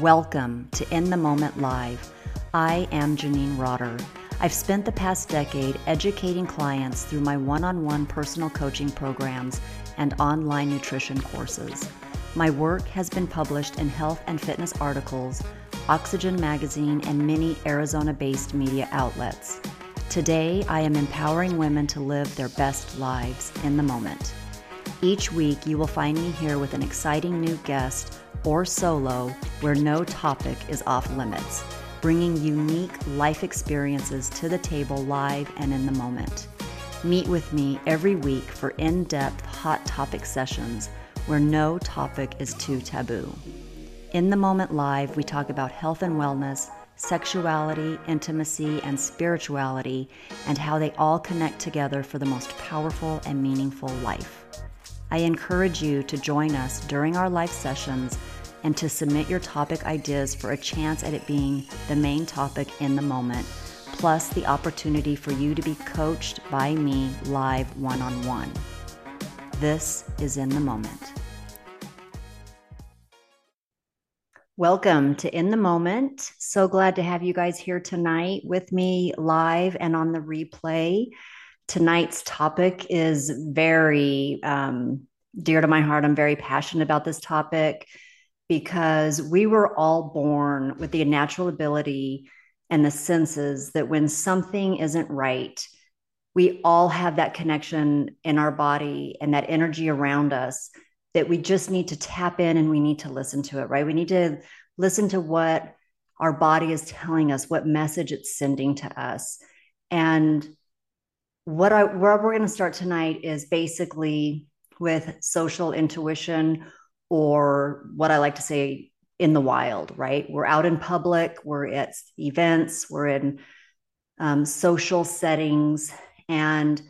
Welcome to In the Moment Live. I am Janine Rotter. I've spent the past decade educating clients through my one on one personal coaching programs and online nutrition courses. My work has been published in health and fitness articles, Oxygen Magazine, and many Arizona based media outlets. Today, I am empowering women to live their best lives in the moment. Each week, you will find me here with an exciting new guest or solo where no topic is off limits, bringing unique life experiences to the table live and in the moment. Meet with me every week for in depth hot topic sessions where no topic is too taboo. In the Moment Live, we talk about health and wellness, sexuality, intimacy, and spirituality, and how they all connect together for the most powerful and meaningful life. I encourage you to join us during our live sessions and to submit your topic ideas for a chance at it being the main topic in the moment, plus the opportunity for you to be coached by me live one on one. This is In the Moment. Welcome to In the Moment. So glad to have you guys here tonight with me live and on the replay. Tonight's topic is very um, dear to my heart. I'm very passionate about this topic because we were all born with the natural ability and the senses that when something isn't right, we all have that connection in our body and that energy around us that we just need to tap in and we need to listen to it, right? We need to listen to what our body is telling us, what message it's sending to us. And what I where we're going to start tonight is basically with social intuition or what I like to say in the wild, right? We're out in public, we're at events, we're in um, social settings. And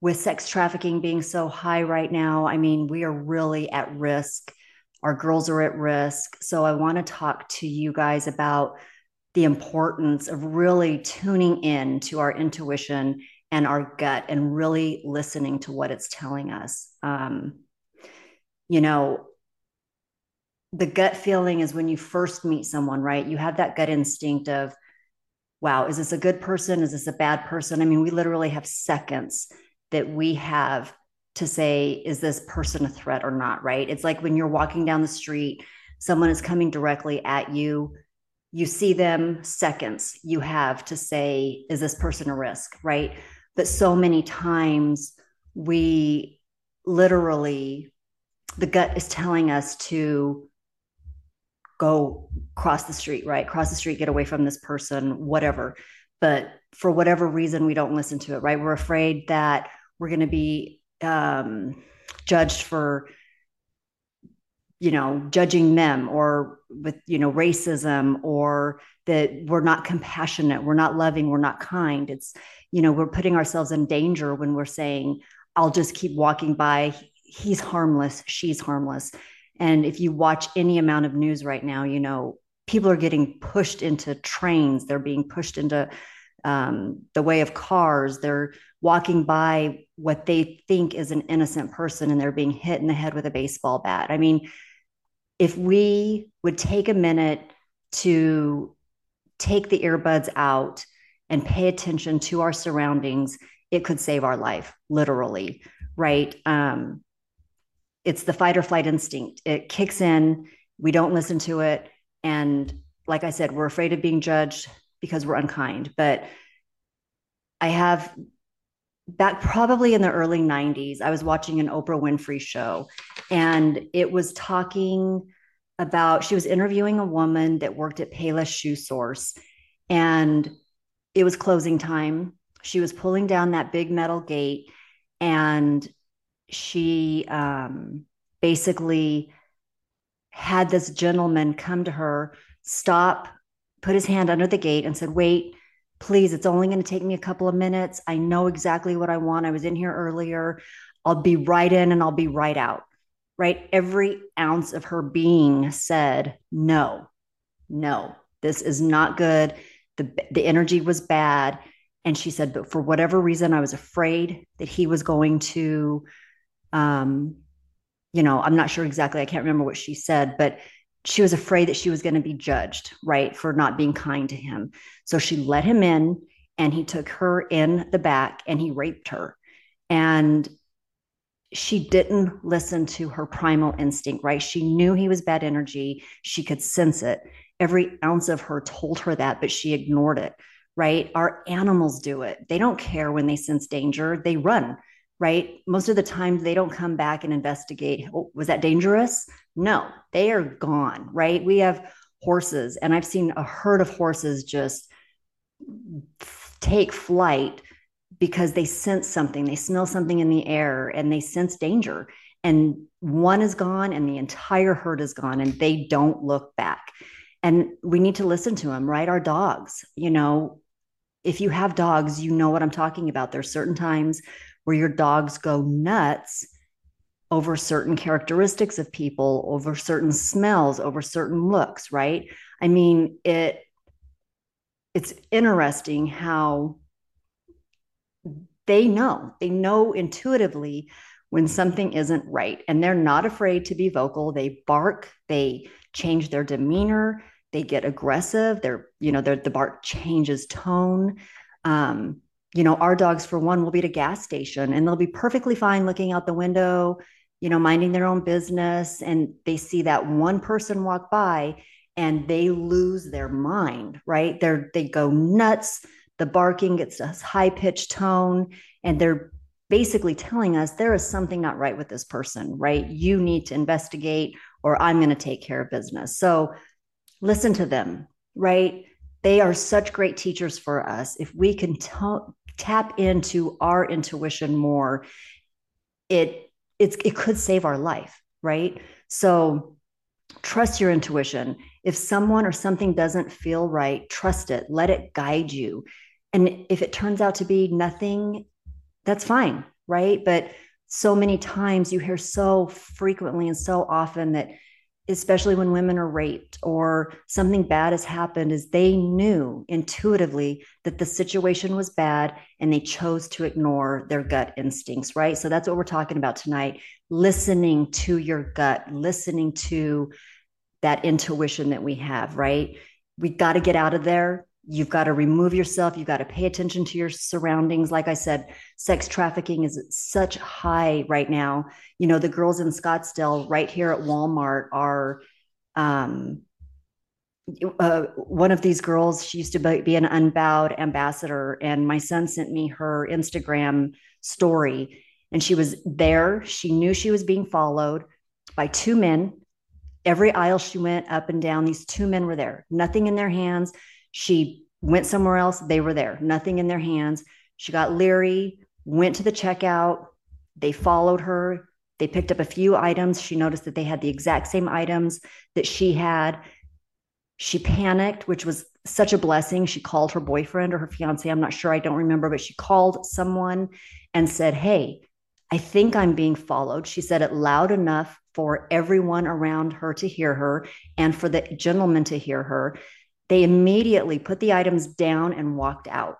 with sex trafficking being so high right now, I mean, we are really at risk. Our girls are at risk. So I want to talk to you guys about the importance of really tuning in to our intuition and our gut and really listening to what it's telling us. Um, you know, the gut feeling is when you first meet someone, right? You have that gut instinct of, wow, is this a good person? Is this a bad person? I mean, we literally have seconds that we have to say, is this person a threat or not, right? It's like when you're walking down the street, someone is coming directly at you. You see them seconds you have to say, is this person a risk, right? But so many times we literally, the gut is telling us to go cross the street, right? Cross the street, get away from this person, whatever. But for whatever reason, we don't listen to it, right? We're afraid that we're going to be um, judged for, you know, judging them or with, you know, racism or that we're not compassionate, we're not loving, we're not kind. It's, you know, we're putting ourselves in danger when we're saying, I'll just keep walking by. He's harmless, she's harmless. And if you watch any amount of news right now, you know, people are getting pushed into trains, they're being pushed into um, the way of cars, they're walking by what they think is an innocent person and they're being hit in the head with a baseball bat. I mean, if we would take a minute to take the earbuds out and pay attention to our surroundings, it could save our life, literally, right? Um, it's the fight or flight instinct. It kicks in, we don't listen to it. And like I said, we're afraid of being judged because we're unkind. But I have back probably in the early 90s, I was watching an Oprah Winfrey show and it was talking about, she was interviewing a woman that worked at Payless Shoe Source and it was closing time. She was pulling down that big metal gate and she um, basically had this gentleman come to her, stop, put his hand under the gate, and said, Wait, please, it's only going to take me a couple of minutes. I know exactly what I want. I was in here earlier. I'll be right in and I'll be right out. Right. Every ounce of her being said, No, no, this is not good. The, the energy was bad. And she said, But for whatever reason, I was afraid that he was going to um, you know, I'm not sure exactly, I can't remember what she said, but she was afraid that she was going to be judged, right, for not being kind to him. So she let him in and he took her in the back and he raped her. And she didn't listen to her primal instinct, right? She knew he was bad energy. She could sense it. Every ounce of her told her that, but she ignored it, right? Our animals do it. They don't care when they sense danger, they run, right? Most of the time, they don't come back and investigate. Oh, was that dangerous? No, they are gone, right? We have horses, and I've seen a herd of horses just take flight because they sense something, they smell something in the air and they sense danger. And one is gone and the entire herd is gone and they don't look back. And we need to listen to them, right? Our dogs, you know, if you have dogs, you know what I'm talking about. There's certain times where your dogs go nuts over certain characteristics of people, over certain smells, over certain looks, right? I mean, it it's interesting how they know, they know intuitively when something isn't right. And they're not afraid to be vocal. They bark, they change their demeanor, they get aggressive. They're, you know, they're, the bark changes tone. Um, you know, our dogs, for one, will be at a gas station and they'll be perfectly fine looking out the window, you know, minding their own business. And they see that one person walk by and they lose their mind, right? They're, they go nuts. The barking gets a high pitched tone and they're basically telling us there is something not right with this person right? You need to investigate or i'm going to take care of business. So listen to them right? They are such great teachers for us. If we can t- tap into our intuition more it it's it could save our life right? So trust your intuition. If someone or something doesn't feel right trust it. Let it guide you. And if it turns out to be nothing, that's fine, right? But so many times you hear so frequently and so often that especially when women are raped or something bad has happened is they knew intuitively that the situation was bad and they chose to ignore their gut instincts right? So that's what we're talking about tonight listening to your gut listening to that intuition that we have right? We got to get out of there You've got to remove yourself. You've got to pay attention to your surroundings. Like I said, sex trafficking is such high right now. You know, the girls in Scottsdale, right here at Walmart, are um, uh, one of these girls. She used to be an unbowed ambassador, and my son sent me her Instagram story, and she was there. She knew she was being followed by two men. Every aisle she went up and down, these two men were there, nothing in their hands she went somewhere else. They were there, nothing in their hands. She got leery, went to the checkout. They followed her. They picked up a few items. She noticed that they had the exact same items that she had. She panicked, which was such a blessing. She called her boyfriend or her fiance. I'm not sure. I don't remember, but she called someone and said, Hey, I think I'm being followed. She said it loud enough for everyone around her to hear her and for the gentleman to hear her they immediately put the items down and walked out.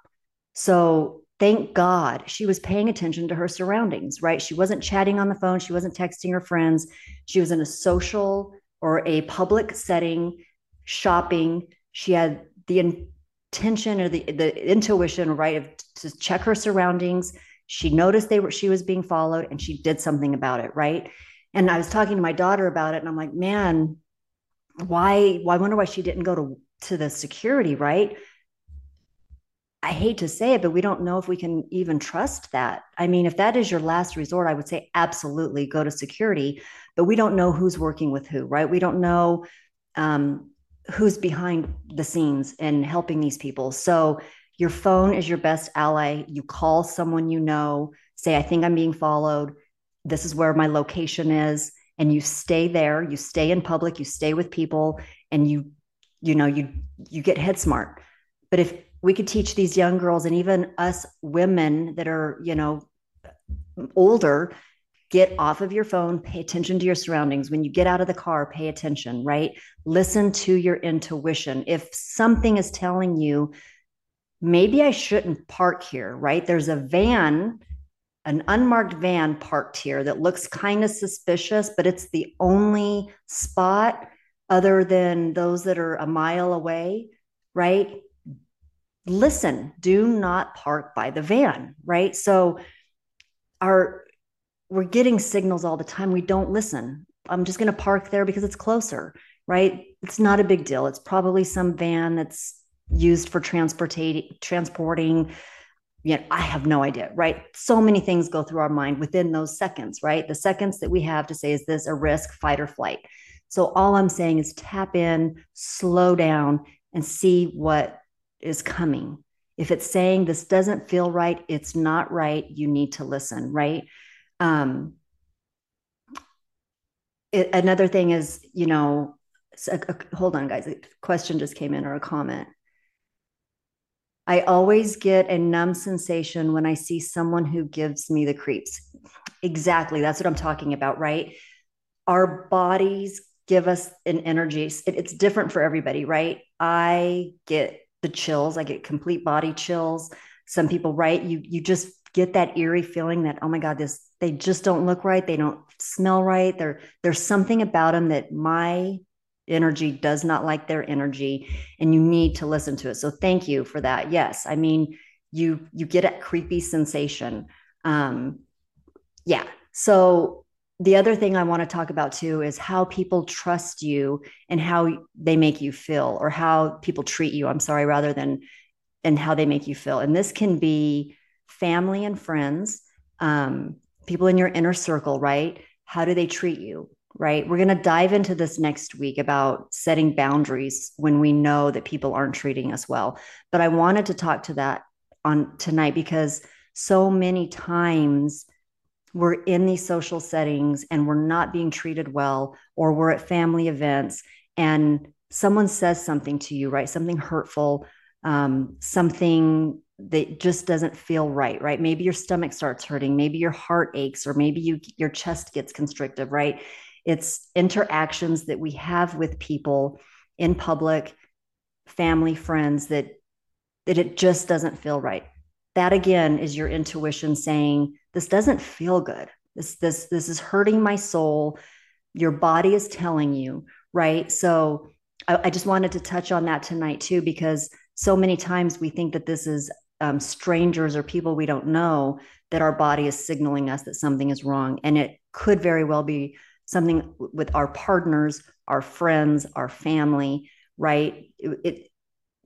So thank God she was paying attention to her surroundings, right? She wasn't chatting on the phone, she wasn't texting her friends. She was in a social or a public setting, shopping. She had the intention or the, the intuition, right, of to check her surroundings. She noticed they were she was being followed and she did something about it, right? And I was talking to my daughter about it, and I'm like, man, why? Why? I wonder why she didn't go to to the security, right? I hate to say it, but we don't know if we can even trust that. I mean, if that is your last resort, I would say absolutely go to security, but we don't know who's working with who, right? We don't know um, who's behind the scenes and helping these people. So your phone is your best ally. You call someone you know, say, I think I'm being followed. This is where my location is. And you stay there, you stay in public, you stay with people, and you you know you you get head smart. But if we could teach these young girls and even us women that are you know older get off of your phone pay attention to your surroundings. When you get out of the car pay attention right? Listen to your intuition. If something is telling you maybe i shouldn't park here right? There's a van an unmarked van parked here that looks kind of suspicious but it's the only spot other than those that are a mile away, right? Listen, do not park by the van, right? So our we're getting signals all the time. We don't listen. I'm just going to park there because it's closer, right? It's not a big deal. It's probably some van that's used for transporting transporting you know, I have no idea, right? So many things go through our mind within those seconds, right? The seconds that we have to say, is this a risk, fight, or flight? So all I'm saying is tap in, slow down, and see what is coming. If it's saying this doesn't feel right, it's not right, you need to listen, right? Um, it, another thing is, you know, so, hold on, guys. A question just came in or a comment. I always get a numb sensation when I see someone who gives me the creeps. Exactly. That's what I'm talking about, right? Our bodies give us an energy. It, it's different for everybody, right? I get the chills, I get complete body chills. Some people, right? You you just get that eerie feeling that, oh my God, this they just don't look right. They don't smell right. There, there's something about them that my energy does not like their energy and you need to listen to it so thank you for that yes i mean you you get a creepy sensation um yeah so the other thing i want to talk about too is how people trust you and how they make you feel or how people treat you i'm sorry rather than and how they make you feel and this can be family and friends um people in your inner circle right how do they treat you right? We're going to dive into this next week about setting boundaries when we know that people aren't treating us well. But I wanted to talk to that on tonight because so many times we're in these social settings and we're not being treated well, or we're at family events and someone says something to you, right? Something hurtful, um, something that just doesn't feel right, right? Maybe your stomach starts hurting, maybe your heart aches, or maybe you your chest gets constrictive, right? It's interactions that we have with people in public, family, friends that that it just doesn't feel right. That again is your intuition saying this doesn't feel good. This this this is hurting my soul. Your body is telling you, right? So I, I just wanted to touch on that tonight too, because so many times we think that this is um, strangers or people we don't know that our body is signaling us that something is wrong, and it could very well be something with our partners, our friends, our family, right? It, it,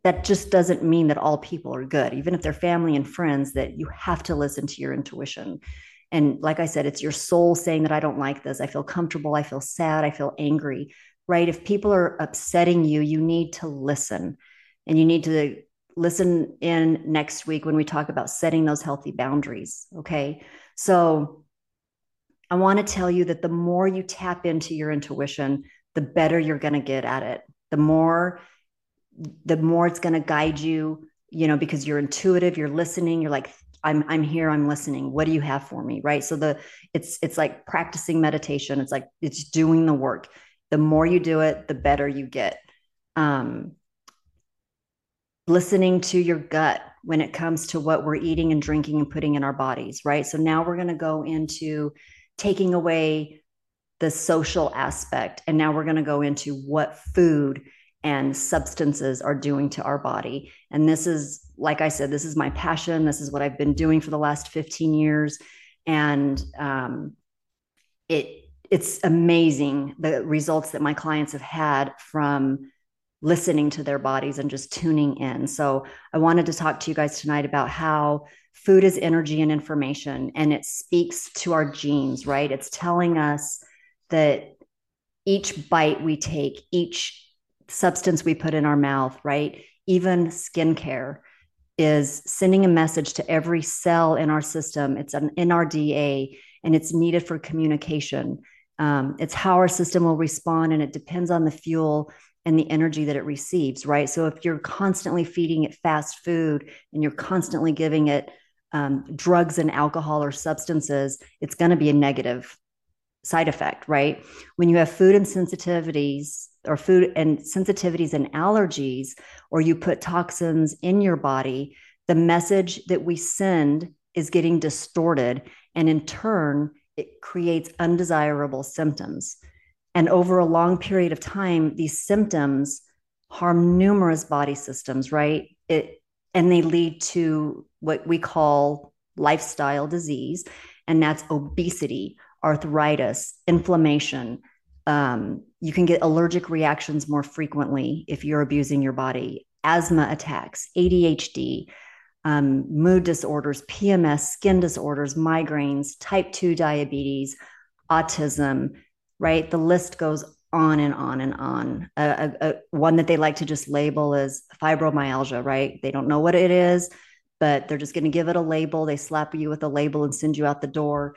that just doesn't mean that all people are good. Even if they're family and friends, that you have to listen to your intuition. And like I said, it's your soul saying that I don't like this. I feel comfortable. I feel sad. I feel angry, right? If people are upsetting you, you need to listen and you need to listen in next week when we talk about setting those healthy boundaries. Okay. So I want to tell you that the more you tap into your intuition, the better you're going to get at it. The more the more it's going to guide you, you know, because you're intuitive, you're listening, you're like I'm I'm here, I'm listening. What do you have for me? Right? So the it's it's like practicing meditation. It's like it's doing the work. The more you do it, the better you get. Um listening to your gut when it comes to what we're eating and drinking and putting in our bodies, right? So now we're going to go into taking away the social aspect. And now we're going to go into what food and substances are doing to our body. And this is, like I said, this is my passion. This is what I've been doing for the last 15 years. And um, it, it's amazing the results that my clients have had from listening to their bodies and just tuning in. So I wanted to talk to you guys tonight about how food is energy and information and it speaks to our genes right it's telling us that each bite we take each substance we put in our mouth right? Even skincare is sending a message to every cell in our system. It's an nrda and it's needed for communication. Um, it's how our system will respond and it depends on the fuel and the energy that it receives right? So if you're constantly feeding it fast food and you're constantly giving it um, drugs and alcohol or substances, it's going to be a negative side effect, right? When you have food and sensitivities or food and sensitivities and allergies, or you put toxins in your body, the message that we send is getting distorted. And in turn, it creates undesirable symptoms. And over a long period of time, these symptoms harm numerous body systems, right? It and they lead to what we call lifestyle disease, and that's obesity, arthritis, inflammation. Um, you can get allergic reactions more frequently if you're abusing your body, asthma attacks, ADHD, um, mood disorders, PMS, skin disorders, migraines, type 2 diabetes, autism, right? The list goes on and on and on. One that they like to just label as fibromyalgia, right? They don't know what it is, but they're just going to give it a label. They slap you with a label and send you out the door.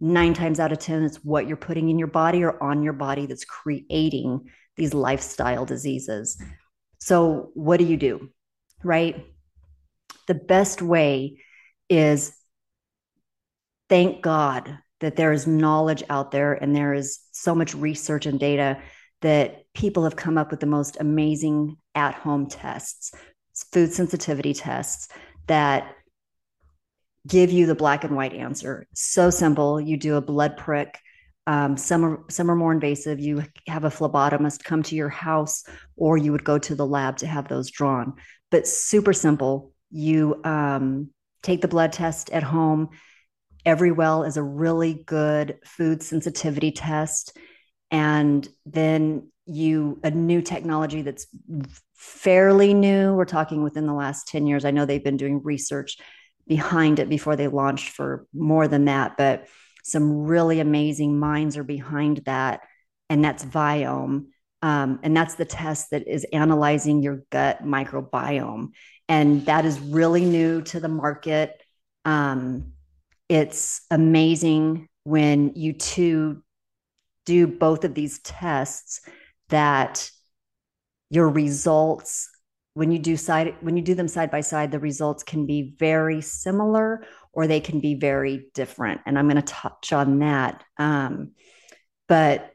Nine times out of 10, it's what you're putting in your body or on your body that's creating these lifestyle diseases. So, what do you do? Right? The best way is thank God that there is knowledge out there and there is so much research and data that people have come up with the most amazing at home tests, food sensitivity tests that give you the black and white answer. So simple. You do a blood prick. Um, some are some are more invasive. You have a phlebotomist come to your house, or you would go to the lab to have those drawn. But super simple. You um, take the blood test at home. Everlywell is a really good food sensitivity test. And then you, a new technology that's fairly new, we're talking within the last 10 years. I know they've been doing research behind it before they launched for more than that, but some really amazing minds are behind that. And that's Viome. Um, and that's the test that is analyzing your gut microbiome. And that is really new to the market. Um, it's amazing when you two do both of these tests that your results when you do side when you do them side by side the results can be very similar or they can be very different and i'm going to touch on that um, but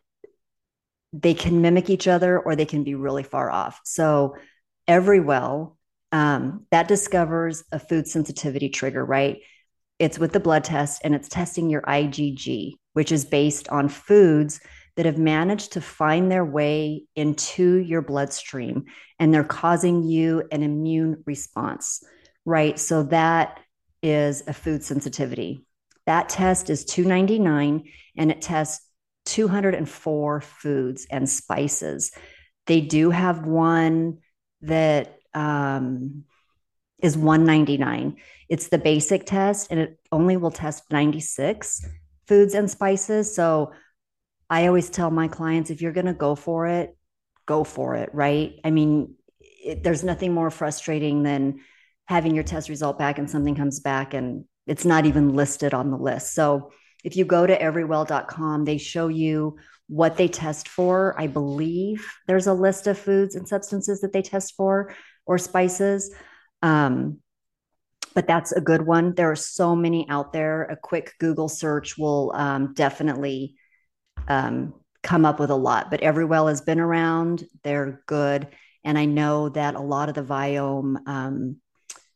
they can mimic each other or they can be really far off. So Everlywell um, that discovers a food sensitivity trigger right? It's with the blood test and it's testing your IgG, which is based on foods that have managed to find their way into your bloodstream and they're causing you an immune response, right? So that is a food sensitivity. That test is 299 and it tests 204 foods and spices. They do have one that um, is 199 it's the basic test and it only will test 96 foods and spices so i always tell my clients if you're going to go for it go for it right i mean it, there's nothing more frustrating than having your test result back and something comes back and it's not even listed on the list so if you go to everlywell.com, they show you what they test for i believe there's a list of foods and substances that they test for or spices um, but that's a good one. There are so many out there. A quick Google search will um, definitely um, come up with a lot. But Everlywell has been around. They're good, and I know that a lot of the Viome um,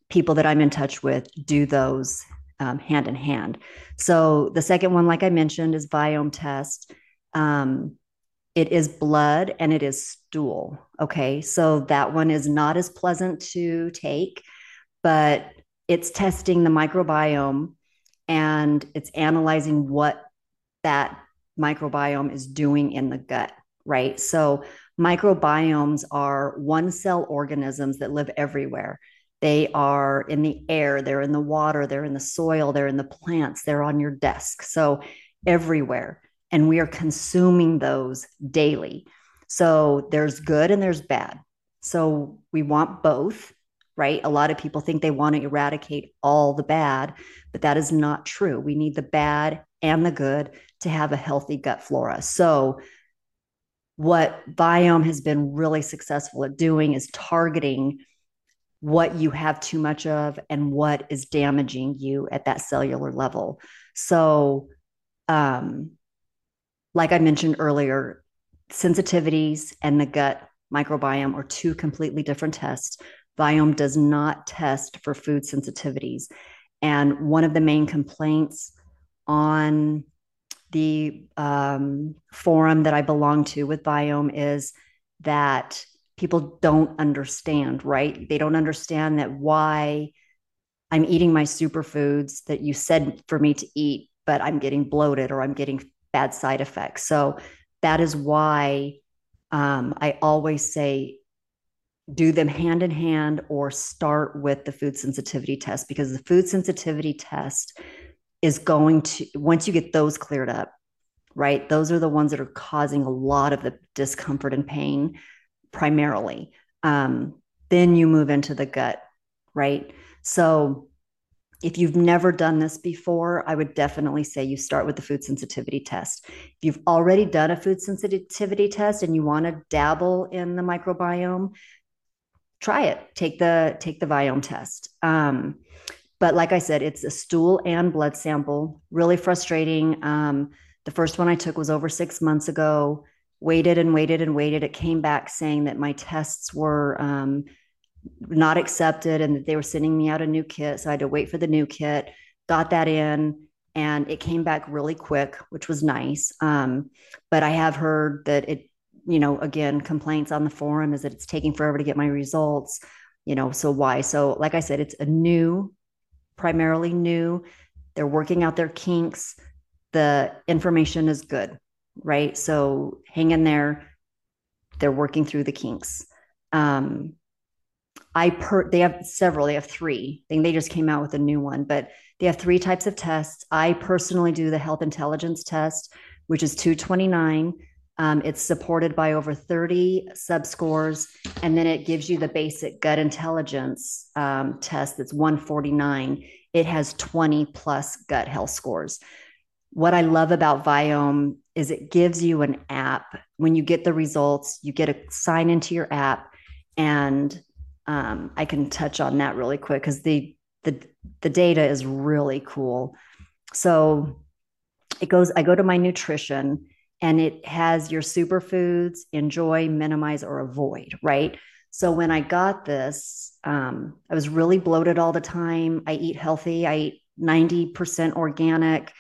people that I'm in touch with do those um, hand in hand. So the second one, like I mentioned, is Viome test. Um, it is blood and it is stool. Okay. So that one is not as pleasant to take, but it's testing the microbiome and it's analyzing what that microbiome is doing in the gut, right? So, microbiomes are one cell organisms that live everywhere. They are in the air, they're in the water, they're in the soil, they're in the plants, they're on your desk. So, everywhere and we are consuming those daily. So there's good and there's bad. So we want both, right? A lot of people think they want to eradicate all the bad, but that is not true. We need the bad and the good to have a healthy gut flora. So what Viome has been really successful at doing is targeting what you have too much of and what is damaging you at that cellular level. So um, like I mentioned earlier, sensitivities and the gut microbiome are two completely different tests. Viome does not test for food sensitivities. And one of the main complaints on the um, forum that I belong to with Viome is that people don't understand, right? They don't understand that why I'm eating my superfoods that you said for me to eat, but I'm getting bloated or I'm getting bad side effects. So that is why um, I always say do them hand in hand or start with the food sensitivity test because the food sensitivity test is going to once you get those cleared up right those are the ones that are causing a lot of the discomfort and pain primarily um, then you move into the gut right so if you've never done this before, I would definitely say you start with the food sensitivity test. If you've already done a food sensitivity test and you want to dabble in the microbiome, try it. Take the take the Viome test. Um, but like I said, it's a stool and blood sample. Really frustrating. Um, the first one I took was over six months ago. Waited and waited and waited. It came back saying that my tests were um, not accepted and that they were sending me out a new kit. So I had to wait for the new kit, got that in, and it came back really quick, which was nice. Um, but I have heard that it, you know, again, complaints on the forum is that it's taking forever to get my results, you know, so why? So, like I said, it's a new, primarily new. They're working out their kinks. The information is good, right? So hang in there. They're working through the kinks. Um, I per they have several, they have three. I think they just came out with a new one, but they have three types of tests. I personally do the health intelligence test, which is 229. Um, it's supported by over 30 subscores, and then it gives you the basic gut intelligence um, test that's 149. It has 20 plus gut health scores. What I love about Viome is it gives you an app. When you get the results, you get a sign into your app, and um, I can touch on that really quick because the the the data is really cool. So it goes. I go to my nutrition, and it has your superfoods: enjoy, minimize, or avoid. Right. So when I got this, um, I was really bloated all the time. I eat healthy. I eat ninety percent organic,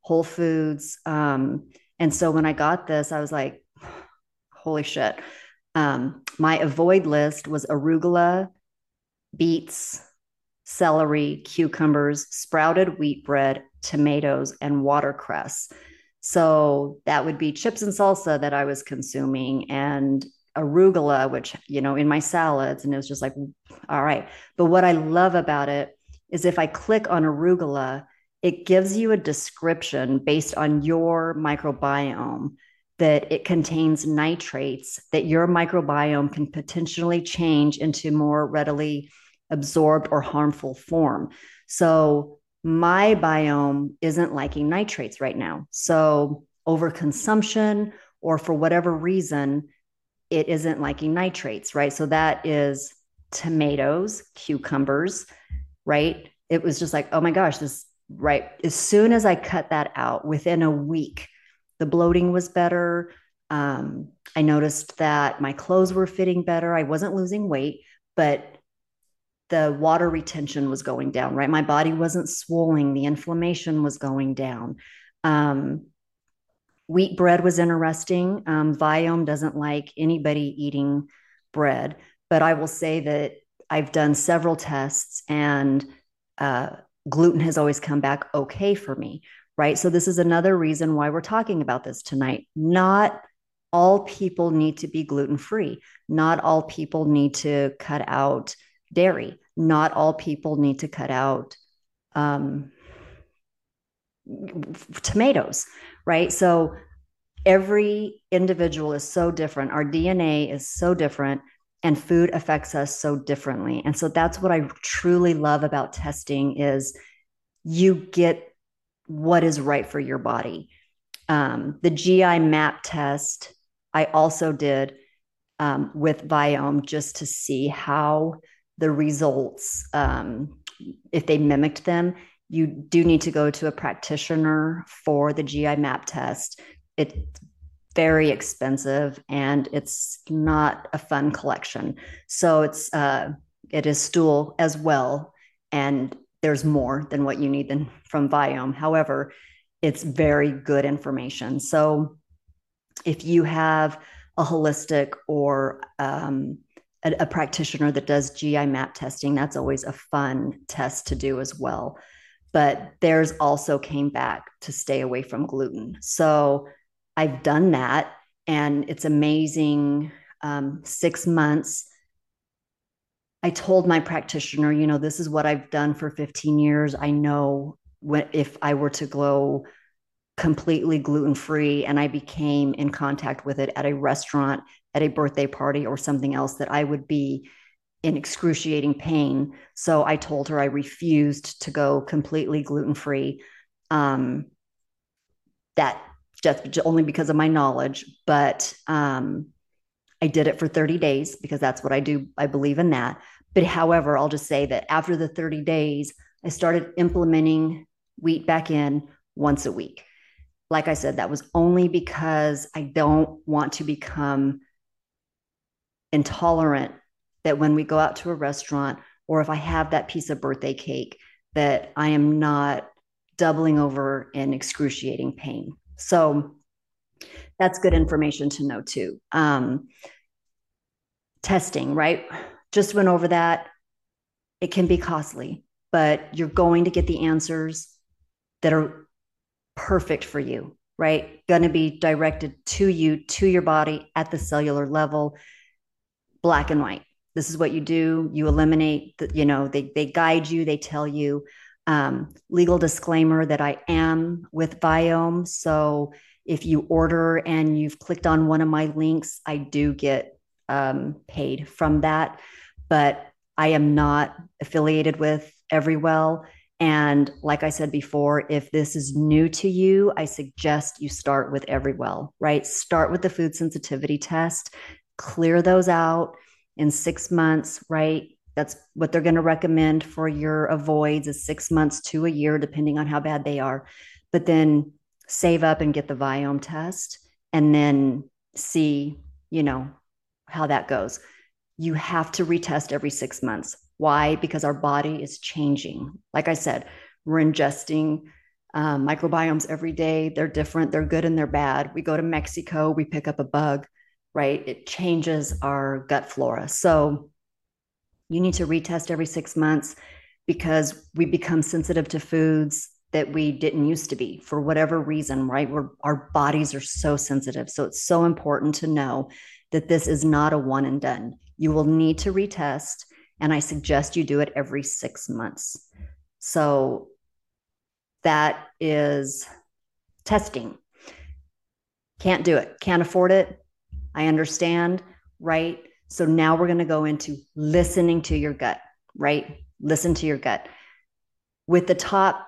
whole foods. Um, and so when I got this, I was like, "Holy shit!" Um, my avoid list was arugula, beets, celery, cucumbers, sprouted wheat bread, tomatoes, and watercress. So that would be chips and salsa that I was consuming and arugula, which, you know, in my salads. And it was just like, all right. But what I love about it is if I click on arugula, it gives you a description based on your microbiome that it contains nitrates that your microbiome can potentially change into more readily absorbed or harmful form. So my biome isn't liking nitrates right now. So overconsumption or for whatever reason, it isn't liking nitrates, right? So that is tomatoes, cucumbers, right? It was just like, oh my gosh, this right. As soon as I cut that out within a week, the bloating was better. Um, I noticed that my clothes were fitting better. I wasn't losing weight, but the water retention was going down, right? My body wasn't swelling, the inflammation was going down. Um, wheat bread was interesting. Um, Viome doesn't like anybody eating bread, but I will say that I've done several tests and uh, gluten has always come back okay for me, right? So, this is another reason why we're talking about this tonight. Not all people need to be gluten free, not all people need to cut out dairy, not all people need to cut out um, tomatoes, right? So, every individual is so different. Our DNA is so different and food affects us so differently and so that's what i truly love about testing is you get what is right for your body. Um, the GI map test I also did um, with Viome just to see how the results, um, if they mimicked them, you do need to go to a practitioner for the GI map test. It's very expensive and it's not a fun collection. So it's uh, it is stool as well, and there's more than what you need than from Viome. However, it's very good information. So if you have a holistic or um, a, a, practitioner that does GI map testing, that's always a fun test to do as well. But theirs also came back to stay away from gluten. So I've done that and it's amazing. Um, six months. I told my practitioner, you know, this is what I've done for 15 years. I know when, if I were to go completely gluten free and I became in contact with it at a restaurant, at a birthday party, or something else, that I would be in excruciating pain. So I told her I refused to go completely gluten free. Um, that just only because of my knowledge, but um, I did it for 30 days because that's what I do. I believe in that. But however, I'll just say that after the 30 days, I started implementing wheat back in once a week. Like I said, that was only because I don't want to become intolerant that when we go out to a restaurant or if I have that piece of birthday cake, that I am not doubling over in excruciating pain. So that's good information to know too. Um, testing, right? Just went over that. It can be costly, but you're going to get the answers that are perfect for you, right? Going to be directed to you, to your body at the cellular level, black and white. This is what you do. You eliminate, the, you know, they, they guide you, they tell you um, legal disclaimer that I am with Viome. So if you order and you've clicked on one of my links, I do get um, paid from that. But I am not affiliated with Everlywell. And like I said before, if this is new to you, I suggest you start with Everlywell, right? Start with the food sensitivity test, clear those out in six months, right? That's what they're going to recommend for your avoids is six months to a year, depending on how bad they are. But then save up and get the Viome test and then see, you know, how that goes. You have to retest every six months. Why? Because our body is changing. Like I said, we're ingesting um, microbiomes every day. They're different, they're good and they're bad. We go to Mexico, we pick up a bug, right? It changes our gut flora. So you need to retest every six months because we become sensitive to foods that we didn't used to be for whatever reason, right? We're, our bodies are so sensitive. So it's so important to know that this is not a one and done. You will need to retest, and I suggest you do it every six months. So that is testing. Can't do it, can't afford it. I understand, right? So now we're going to go into listening to your gut, right? Listen to your gut. With the top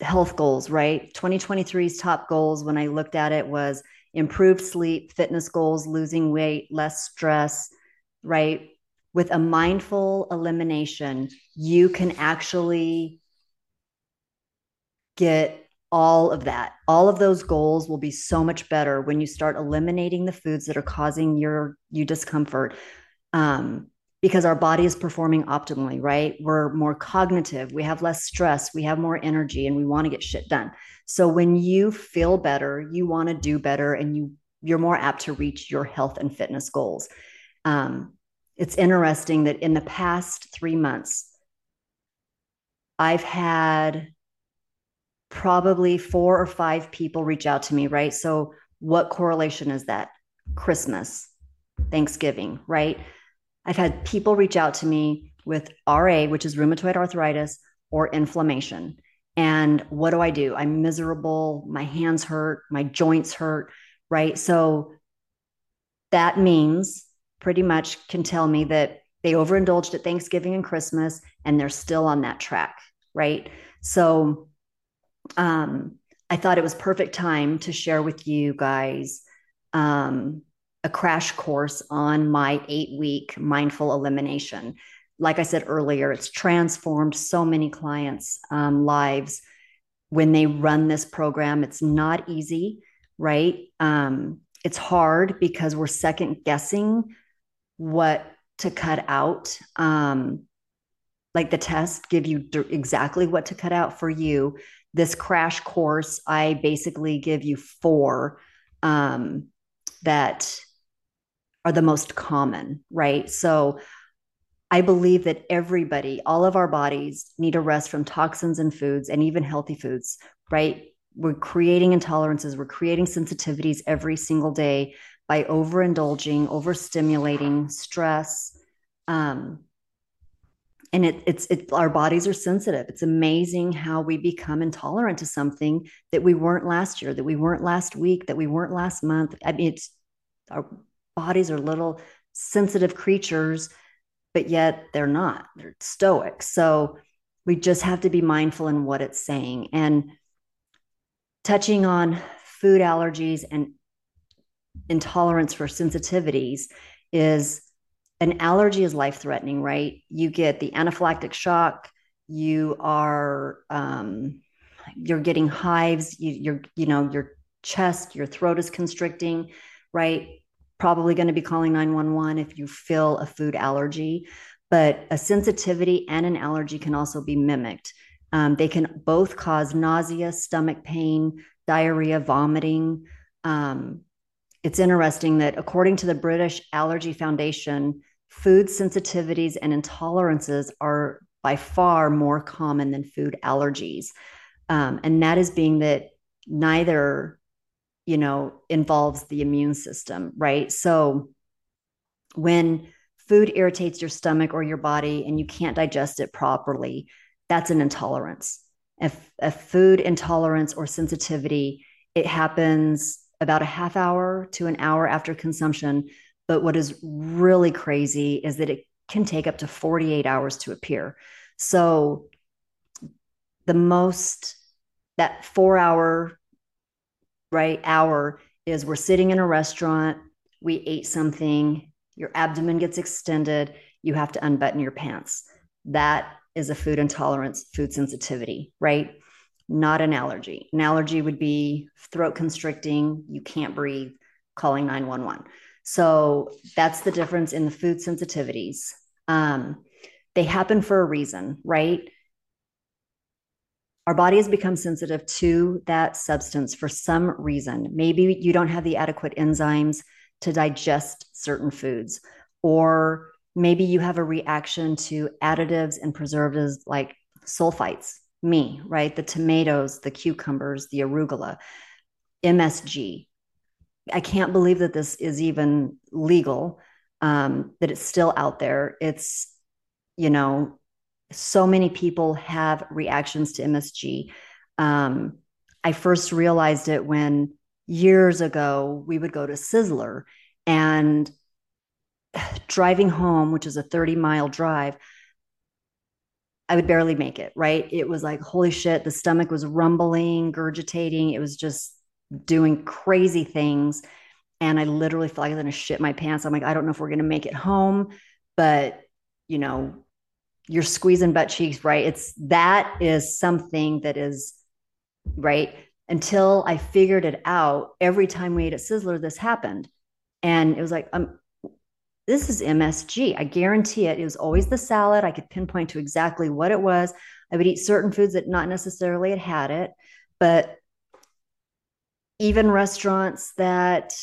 health goals, right? 2023's top goals, when I looked at it, was improved sleep, fitness goals, losing weight, less stress, right? With a mindful elimination, you can actually get all of that. All of those goals will be so much better when you start eliminating the foods that are causing your you discomfort um, because our body is performing optimally, right? We're more cognitive, we have less stress, we have more energy, and we want to get shit done. So when you feel better, you want to do better, and you you're more apt to reach your health and fitness goals. Um, it's interesting that in the past three months, I've had probably four or five people reach out to me, right? So, what correlation is that? Christmas, Thanksgiving, right? I've had people reach out to me with RA, which is rheumatoid arthritis or inflammation. And what do I do? I'm miserable. My hands hurt. My joints hurt. Right. So that means pretty much can tell me that they overindulged at Thanksgiving and Christmas and they're still on that track. Right. So um, I thought it was perfect time to share with you guys um, a crash course on my eight week mindful elimination. Like I said earlier, it's transformed so many clients' um, lives when they run this program. It's not easy, right? Um, it's hard because we're second guessing what to cut out. Um, like the tests give you exactly what to cut out for you. this crash course, I basically give you four um, that are the most common, right? So I believe that everybody, all of our bodies need a rest from toxins and foods and even healthy foods, right? We're creating intolerances, we're creating sensitivities every single day by overindulging, overstimulating, stress. Um, and it, it's it, our bodies are sensitive. It's amazing how we become intolerant to something that we weren't last year, that we weren't last week, that we weren't last month. I mean, it's our bodies are little sensitive creatures but yet they're not. They're stoic. So we just have to be mindful in what it's saying. And touching on food allergies and intolerance for sensitivities is an allergy is life threatening, right? You get the anaphylactic shock. You are um, you're getting hives. You, you're you know your chest, your throat is constricting, right? probably going to be calling 911 if you feel a food allergy. But a sensitivity and an allergy can also be mimicked. Um, they can both cause nausea, stomach pain, diarrhea, vomiting. Um, it's interesting that according to the British Allergy Foundation, food sensitivities and intolerances are by far more common than food allergies. Um, and that is being that neither you know, involves the immune system, right? So when food irritates your stomach or your body and you can't digest it properly, that's an intolerance. If a food intolerance or sensitivity, it happens about a half hour to an hour after consumption. But what is really crazy is that it can take up to 48 hours to appear. So the most that four hour right hour is we're sitting in a restaurant, we ate something, your abdomen gets extended, you have to unbutton your pants. That is a food intolerance, food sensitivity, right? Not an allergy. An allergy would be throat constricting, you can't breathe, calling 911. So that's the difference in the food sensitivities. Um, they happen for a reason, right? our body has become sensitive to that substance for some reason. Maybe you don't have the adequate enzymes to digest certain foods, or maybe you have a reaction to additives and preservatives like sulfites, me, right? The tomatoes, the cucumbers, the arugula, MSG. I can't believe that this is even legal, um, that it's still out there. It's, you know, so many people have reactions to MSG. Um, I first realized it when years ago we would go to Sizzler and driving home, which is a 30 mile drive, I would barely make it, right? It was like, holy shit, the stomach was rumbling, gurgitating. It was just doing crazy things. And I literally felt like I was going to shit my pants. I'm like, I don't know if we're going to make it home, but you know, you're squeezing butt cheeks, right? It's that is something that is right. Until I figured it out, every time we ate at Sizzler, this happened. And it was like, um, this is MSG. I guarantee it. It was always the salad. I could pinpoint to exactly what it was. I would eat certain foods that not necessarily had had it, but even restaurants that,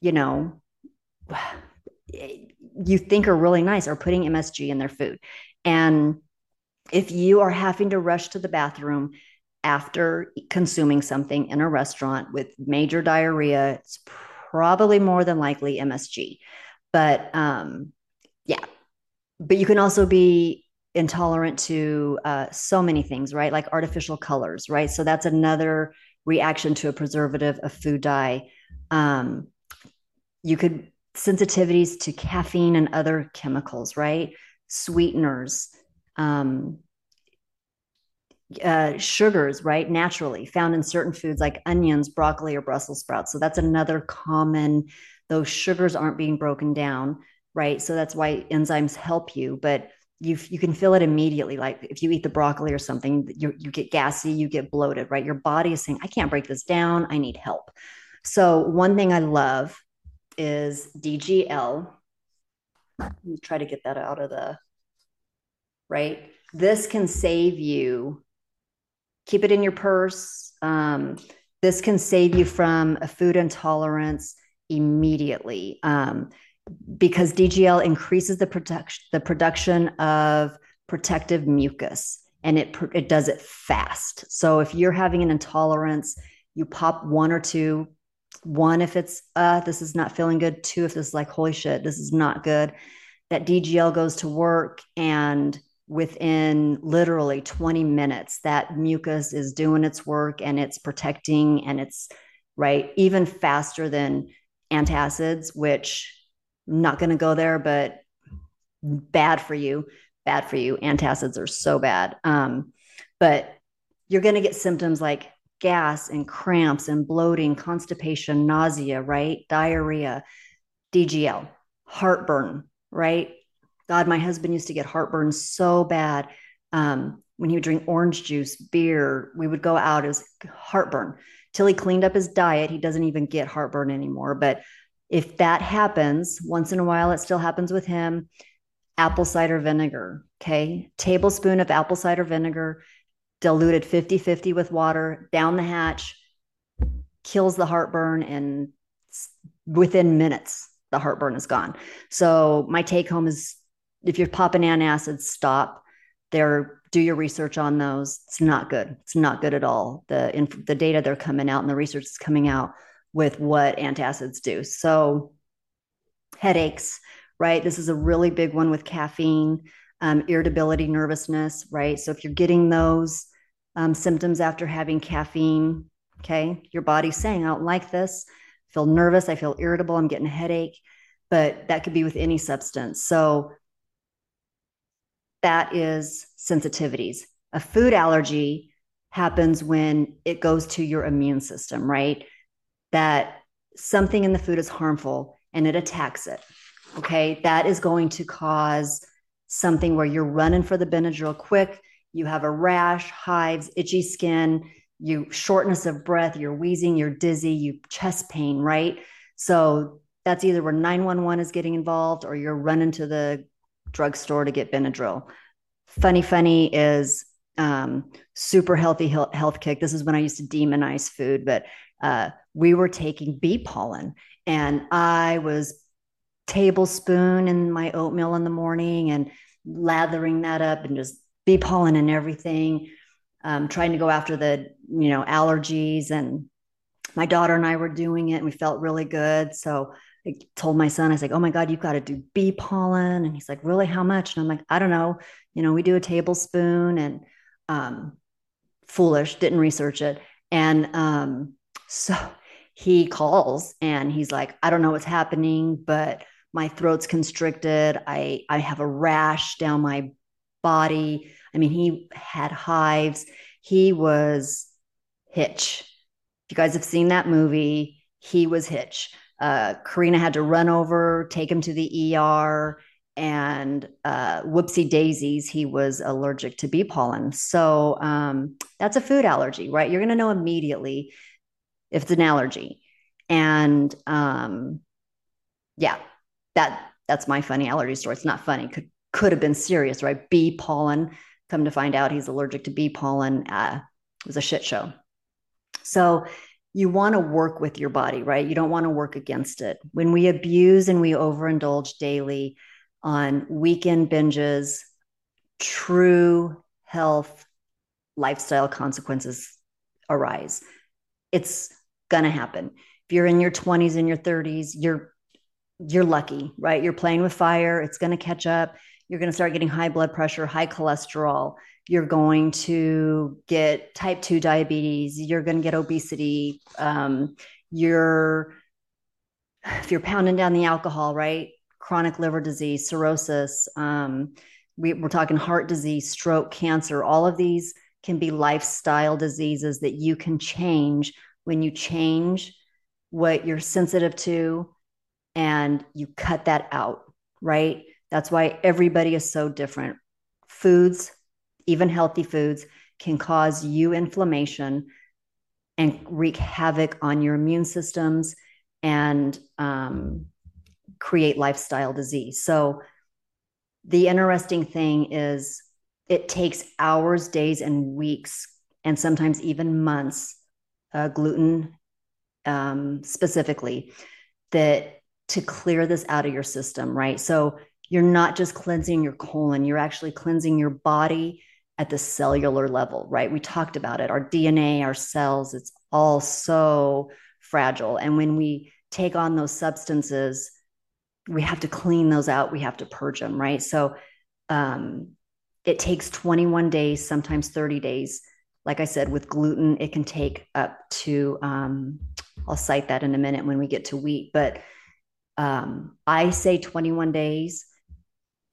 you know, you think are really nice are putting MSG in their food. And if you are having to rush to the bathroom after consuming something in a restaurant with major diarrhea, it's probably more than likely MSG. But um, yeah, but you can also be intolerant to uh, so many things, right? Like artificial colors, right? So that's another reaction to a preservative, a food dye. Um, you could sensitivities to caffeine and other chemicals, right? Sweeteners, um, uh, sugars, right? Naturally found in certain foods like onions, broccoli, or Brussels sprouts. So that's another common, those sugars aren't being broken down, right? So that's why enzymes help you. But you you can feel it immediately. Like if you eat the broccoli or something, you you get gassy, you get bloated, right? Your body is saying, I can't break this down. I need help. So one thing I love is DGL. Let me try to get that out of the right. This can save you keep it in your purse. Um, this can save you from a food intolerance immediately um, because DGL increases the production the production of protective mucus and it it does it fast. So if you're having an intolerance, you pop one or two. One if it's uh this is not feeling good. Two if this is like holy shit this is not good. That DGL goes to work and within literally 20 minutes that mucus is doing its work and it's protecting and it's right even faster than antacids which I'm not going to go there but bad for you bad for you. Antacids are so bad. Um, but you're going to get symptoms like gas and cramps and bloating constipation nausea right? Diarrhea dgl heartburn right? God, my husband used to get heartburn so bad. Um, when he would drink orange juice, beer, we would go out as heartburn till he cleaned up his diet. He doesn't even get heartburn anymore. But if that happens once in a while, it still happens with him. Apple cider vinegar, okay? Tablespoon of apple cider vinegar, diluted 50 50 with water down the hatch, kills the heartburn and within minutes the heartburn is gone. So my take home is if you're popping antacids, stop. There, do your research on those. It's not good. It's not good at all. The inf- the data they're coming out and the research is coming out with what antacids do. So headaches, right? This is a really big one with caffeine, um, irritability, nervousness, right? So if you're getting those um, symptoms after having caffeine, okay, your body's saying, I don't like this. I feel nervous. I feel irritable. I'm getting a headache. But that could be with any substance. So that is sensitivities. A food allergy happens when it goes to your immune system, right? That something in the food is harmful and it attacks it. Okay. That is going to cause something where you're running for the Benadryl quick. You have a rash, hives, itchy skin, you shortness of breath, you're wheezing, you're dizzy, you chest pain, right? So that's either where 911 is getting involved or you're running to the drugstore to get Benadryl. Funny Funny is um, super healthy health kick. This is when I used to demonize food, but uh, we were taking bee pollen, and I was tablespoon in my oatmeal in the morning and lathering that up and just bee pollen and everything. Um, trying to go after the you know allergies and my daughter and I were doing it and we felt really good. So I told my son, I was like, oh my God, you've got to do bee pollen. And he's like, really, how much? And I'm like, I don't know. You know, we do a tablespoon and um, foolish, didn't research it. And um, so he calls and he's like, I don't know what's happening, but my throat's constricted. I, I have a rash down my body. I mean, he had hives. He was Hitch. If you guys have seen that movie, he was Hitch uh, Karina had to run over, take him to the ER, and uh, whoopsie daisies, he was allergic to bee pollen. So um, that's a food allergy, right? You're going to know immediately if it's an allergy. And um, yeah, that that's my funny allergy story. It's not funny. Could could have been serious, right? Bee pollen. Come to find out, he's allergic to bee pollen. Uh, it was a shit show. So you want to work with your body, right? You don't want to work against it. When we abuse and we overindulge daily on weekend binges, true health lifestyle consequences arise. It's going to happen. If you're in your 20s and your 30s, you're you're lucky, right? You're playing with fire, it's going to catch up. You're going to start getting high blood pressure, high cholesterol, you're going to get type 2 diabetes you're going to get obesity um, you're if you're pounding down the alcohol right? Chronic liver disease cirrhosis um, we, we're talking heart disease stroke cancer all of these can be lifestyle diseases that you can change when you change what you're sensitive to and you cut that out right? That's why everybody is so different. Foods even healthy foods, can cause you inflammation and wreak havoc on your immune systems and um, create lifestyle disease. So, the interesting thing is, it takes hours, days, and weeks and sometimes even months, uh, gluten um, specifically, that to clear this out of your system, right? So you're not just cleansing your colon, you're actually cleansing your body at the cellular level, right? We talked about it. Our DNA, our cells, it's all so fragile. And when we take on those substances, we have to clean those out, we have to purge them, right? So um, it takes 21 days, sometimes 30 days. Like I said, with gluten, it can take up to, um, I'll cite that in a minute when we get to wheat, but um, I say 21 days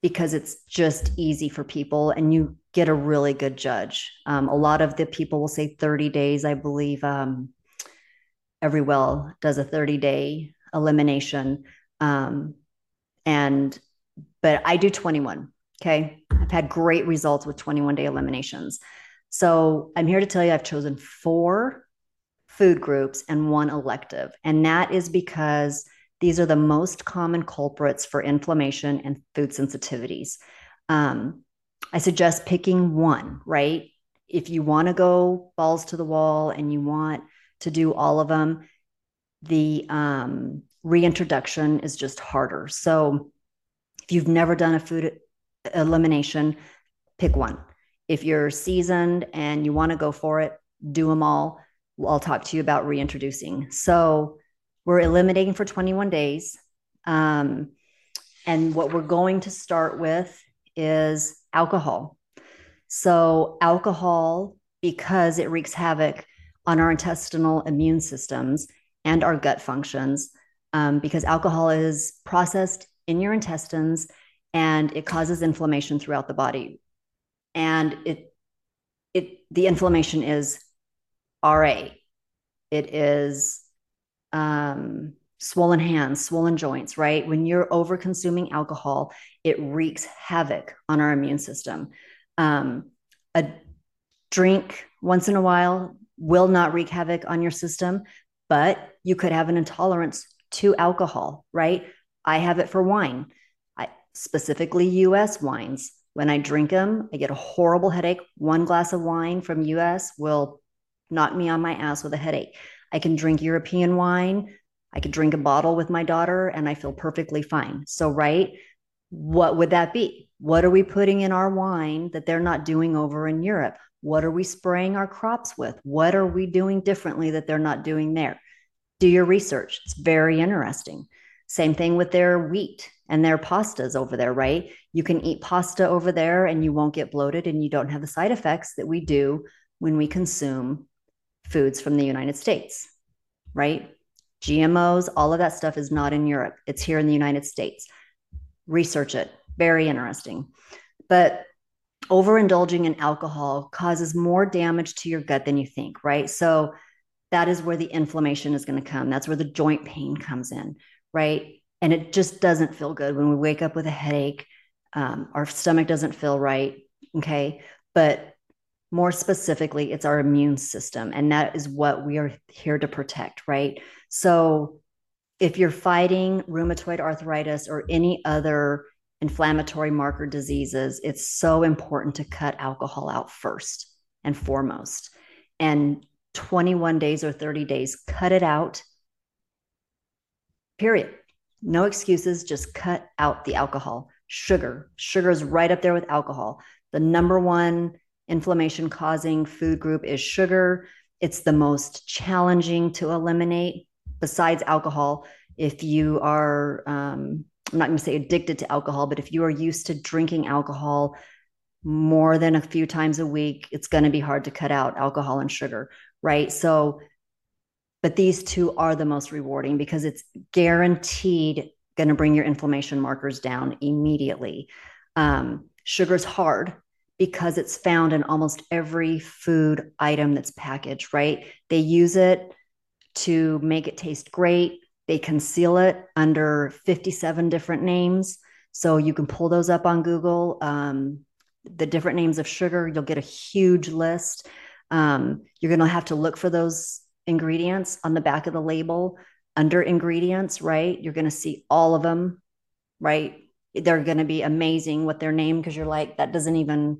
because it's just easy for people and you get a really good judge. Um, a lot of the people will say 30 days. I believe um, Everlywell does a 30 day elimination. Um, and, but I do 21. Okay. I've had great results with 21 day eliminations. So I'm here to tell you I've chosen four food groups and one elective. And that is because these are the most common culprits for inflammation and food sensitivities. Um, I suggest picking one, right? If you want to go balls to the wall and you want to do all of them, the um, reintroduction is just harder. So if you've never done a food elimination, pick one. If you're seasoned and you want to go for it, do them all. I'll talk to you about reintroducing. So we're eliminating for 21 days. Um, and what we're going to start with is alcohol. So, alcohol, because it wreaks havoc on our intestinal immune systems and our gut functions, um, because alcohol is processed in your intestines and it causes inflammation throughout the body. And it, it, the inflammation is RA. It is um, swollen hands, swollen joints, right? When you're over consuming alcohol, it wreaks havoc on our immune system. Um, a drink once in a while will not wreak havoc on your system, but you could have an intolerance to alcohol, right? I have it for wine, I, specifically US wines. When I drink them, I get a horrible headache. One glass of wine from US will knock me on my ass with a headache. I can drink European wine. I could drink a bottle with my daughter and I feel perfectly fine. So, right, what would that be? What are we putting in our wine that they're not doing over in Europe? What are we spraying our crops with? What are we doing differently that they're not doing there? Do your research. It's very interesting. Same thing with their wheat and their pastas over there, right? You can eat pasta over there and you won't get bloated and you don't have the side effects that we do when we consume foods from the United States, right? GMOs, all of that stuff is not in Europe. It's here in the United States. Research it. Very interesting. But overindulging in alcohol causes more damage to your gut than you think, right? So that is where the inflammation is going to come. That's where the joint pain comes in, right? And it just doesn't feel good when we wake up with a headache. Um, our stomach doesn't feel right. Okay. But more specifically, it's our immune system. And that is what we are here to protect, right? So if you're fighting rheumatoid arthritis or any other inflammatory marker diseases, it's so important to cut alcohol out first and foremost. And 21 days or 30 days, cut it out. Period. No excuses, just cut out the alcohol. Sugar. Sugar is right up there with alcohol. The number one inflammation causing food group is sugar. It's the most challenging to eliminate besides alcohol. If you are, um, I'm not going to say addicted to alcohol, but if you are used to drinking alcohol more than a few times a week, it's going to be hard to cut out alcohol and sugar, right? So, but these two are the most rewarding because it's guaranteed going to bring your inflammation markers down immediately. Um, sugar's hard because it's found in almost every food item that's packaged, right? They use it to make it taste great. They conceal it under 57 different names. So you can pull those up on Google. Um, the different names of sugar, you'll get a huge list. Um, you're going to have to look for those ingredients on the back of the label under ingredients, right? You're going to see all of them, right? They're going to be amazing with their name because you're like that doesn't even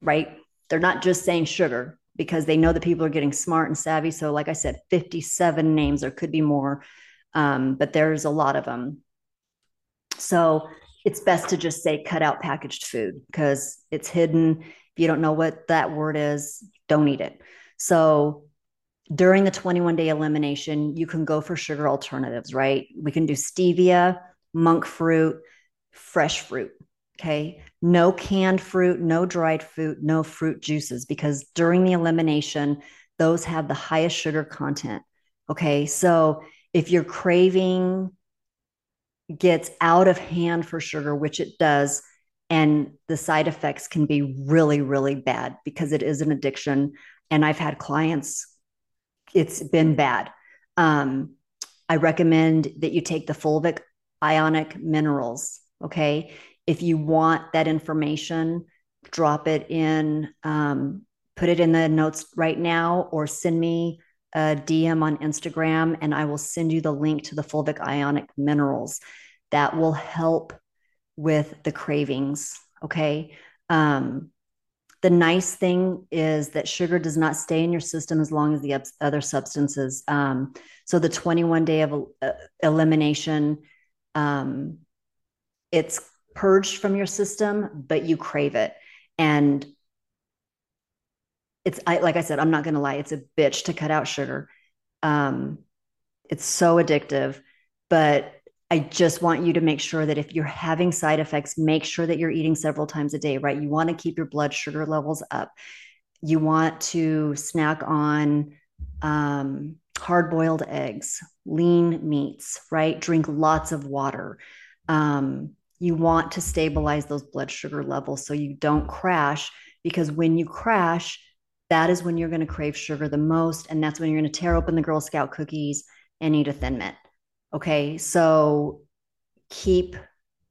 right they're not just saying sugar because they know that people are getting smart and savvy. So, like I said, 57 names, there could be more, um, but there's a lot of them. So, it's best to just say cut out packaged food because it's hidden. If you don't know what that word is, don't eat it. So, during the 21 day elimination, you can go for sugar alternatives, right? We can do stevia, monk fruit, fresh fruit. Okay. No canned fruit, no dried fruit, no fruit juices, because during the elimination, those have the highest sugar content. Okay. So if your craving gets out of hand for sugar, which it does, and the side effects can be really, really bad because it is an addiction. And I've had clients, it's been bad. Um, I recommend that you take the fulvic ionic minerals. Okay. If you want that information, drop it in, um, put it in the notes right now, or send me a DM on Instagram, and I will send you the link to the fulvic ionic minerals that will help with the cravings. Okay. Um, the nice thing is that sugar does not stay in your system as long as the other substances. Um, so the 21 day of uh, elimination, um, it's purged from your system, but you crave it. And it's I, like I said, I'm not going to lie, it's a bitch to cut out sugar. Um, it's so addictive, but I just want you to make sure that if you're having side effects, make sure that you're eating several times a day, right? You want to keep your blood sugar levels up. You want to snack on um, hard boiled eggs, lean meats, right? Drink lots of water. Um, you want to stabilize those blood sugar levels so you don't crash because when you crash that is when you're going to crave sugar the most and that's when you're going to tear open the girl scout cookies and eat a thin mint okay? So keep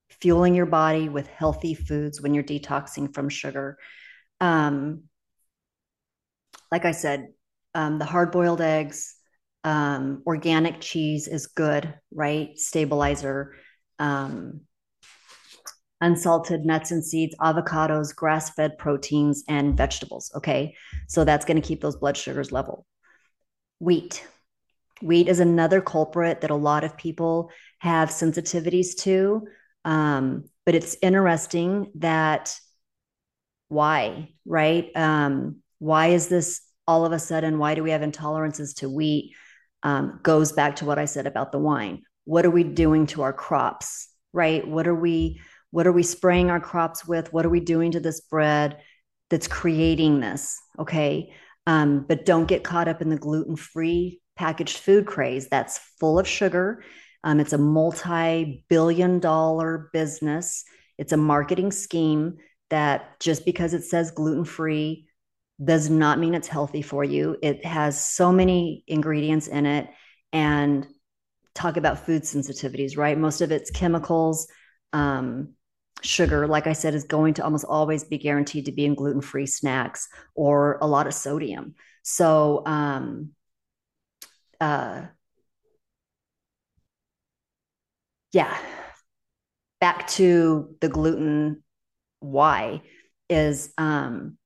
fueling your body with healthy foods when you're detoxing from sugar. Um, like i said um, the hard boiled eggs um, organic cheese is good right? Stabilizer um, unsalted nuts and seeds, avocados, grass fed proteins, and vegetables. Okay. So that's going to keep those blood sugars level. Wheat. Wheat is another culprit that a lot of people have sensitivities to. Um, but it's interesting that why, right? Um, why is this all of a sudden? Why do we have intolerances to wheat? Um, goes back to what I said about the wine. What are we doing to our crops, right? What are we what are we spraying our crops with? What are we doing to this bread that's creating this? Okay. Um, but don't get caught up in the gluten free packaged food craze. That's full of sugar. Um, it's a multi billion dollar business. It's a marketing scheme that just because it says gluten free does not mean it's healthy for you. It has so many ingredients in it. And talk about food sensitivities, right? Most of it's chemicals. Um, sugar, like I said, is going to almost always be guaranteed to be in gluten free snacks or a lot of sodium. So, um, uh, yeah, back to the gluten. Why is um,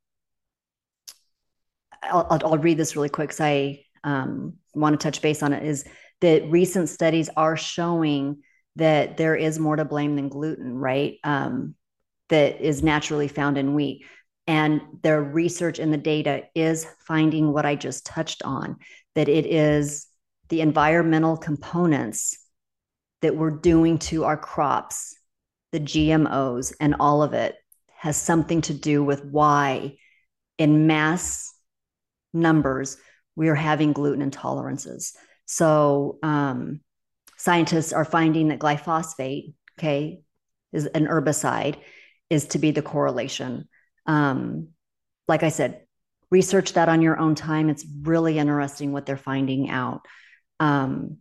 I'll, I'll read this really quick because I um, want to touch base on it. Is that recent studies are showing that there is more to blame than gluten, right? Um, that is naturally found in wheat. And their research and the data is finding what I just touched on that it is the environmental components that we're doing to our crops, the GMOs, and all of it has something to do with why, in mass numbers, we are having gluten intolerances. So, um, scientists are finding that glyphosate, okay, is an herbicide, is to be the correlation. Um, like I said, research that on your own time. It's really interesting what they're finding out. Um,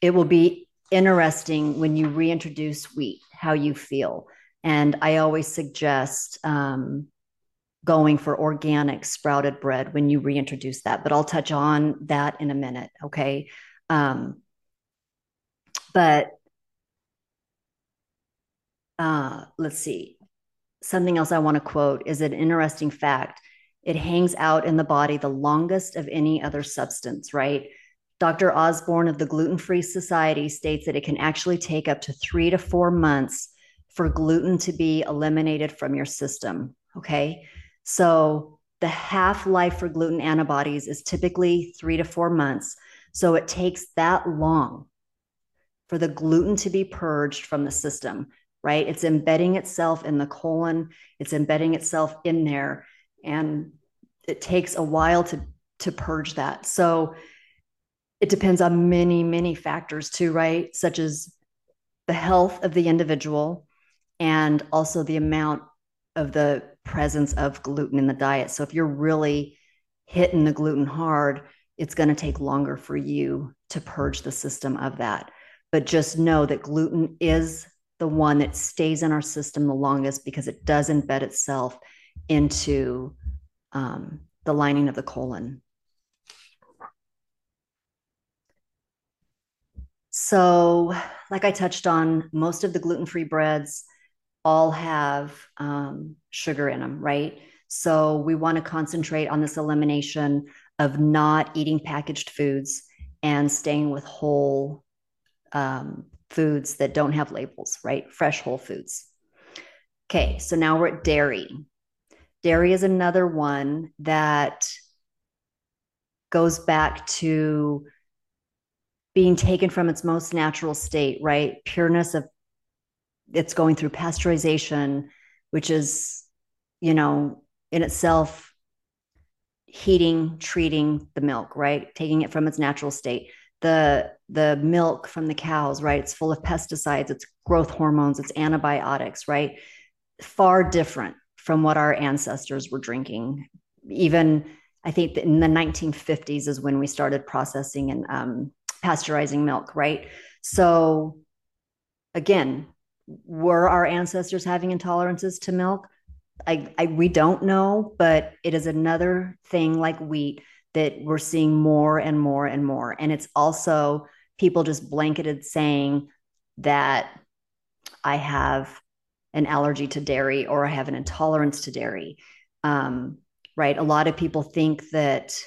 it will be interesting when you reintroduce wheat, how you feel. And I always suggest um, going for organic sprouted bread when you reintroduce that, but I'll touch on that in a minute. Okay. Um, but uh, let's see. Something else I want to quote is an interesting fact it hangs out in the body the longest of any other substance, right? Dr. Osborne of the Gluten Free Society states that it can actually take up to three to four months for gluten to be eliminated from your system. Okay. So the half life for gluten antibodies is typically three to four months. So it takes that long for the gluten to be purged from the system, right? It's embedding itself in the colon, it's embedding itself in there, and it takes a while to, to purge that. So it depends on many, many factors too, right? Such as the health of the individual and also the amount of the presence of gluten in the diet. So if you're really hitting the gluten hard, it's going to take longer for you to purge the system of that. But just know that gluten is the one that stays in our system the longest because it does embed itself into um, the lining of the colon. So, like I touched on, most of the gluten free breads all have um, sugar in them, right? So we want to concentrate on this elimination of not eating packaged foods and staying with whole um, foods that don't have labels, right? Fresh whole foods. Okay, so now we're at dairy. Dairy is another one that goes back to being taken from its most natural state, right? Pureness of it's going through pasteurization, which is, you know, in itself heating, treating the milk, right? Taking it from its natural state. The the milk from the cows, right? It's full of pesticides, it's growth hormones, it's antibiotics, right? Far different from what our ancestors were drinking. Even I think in the 1950s is when we started processing and um, pasteurizing milk, right? So again, were our ancestors having intolerances to milk? I, I we don't know, but it is another thing like wheat that we're seeing more and more and more. And it's also people just blanketed saying that I have an allergy to dairy or I have an intolerance to dairy. Um, right. A lot of people think that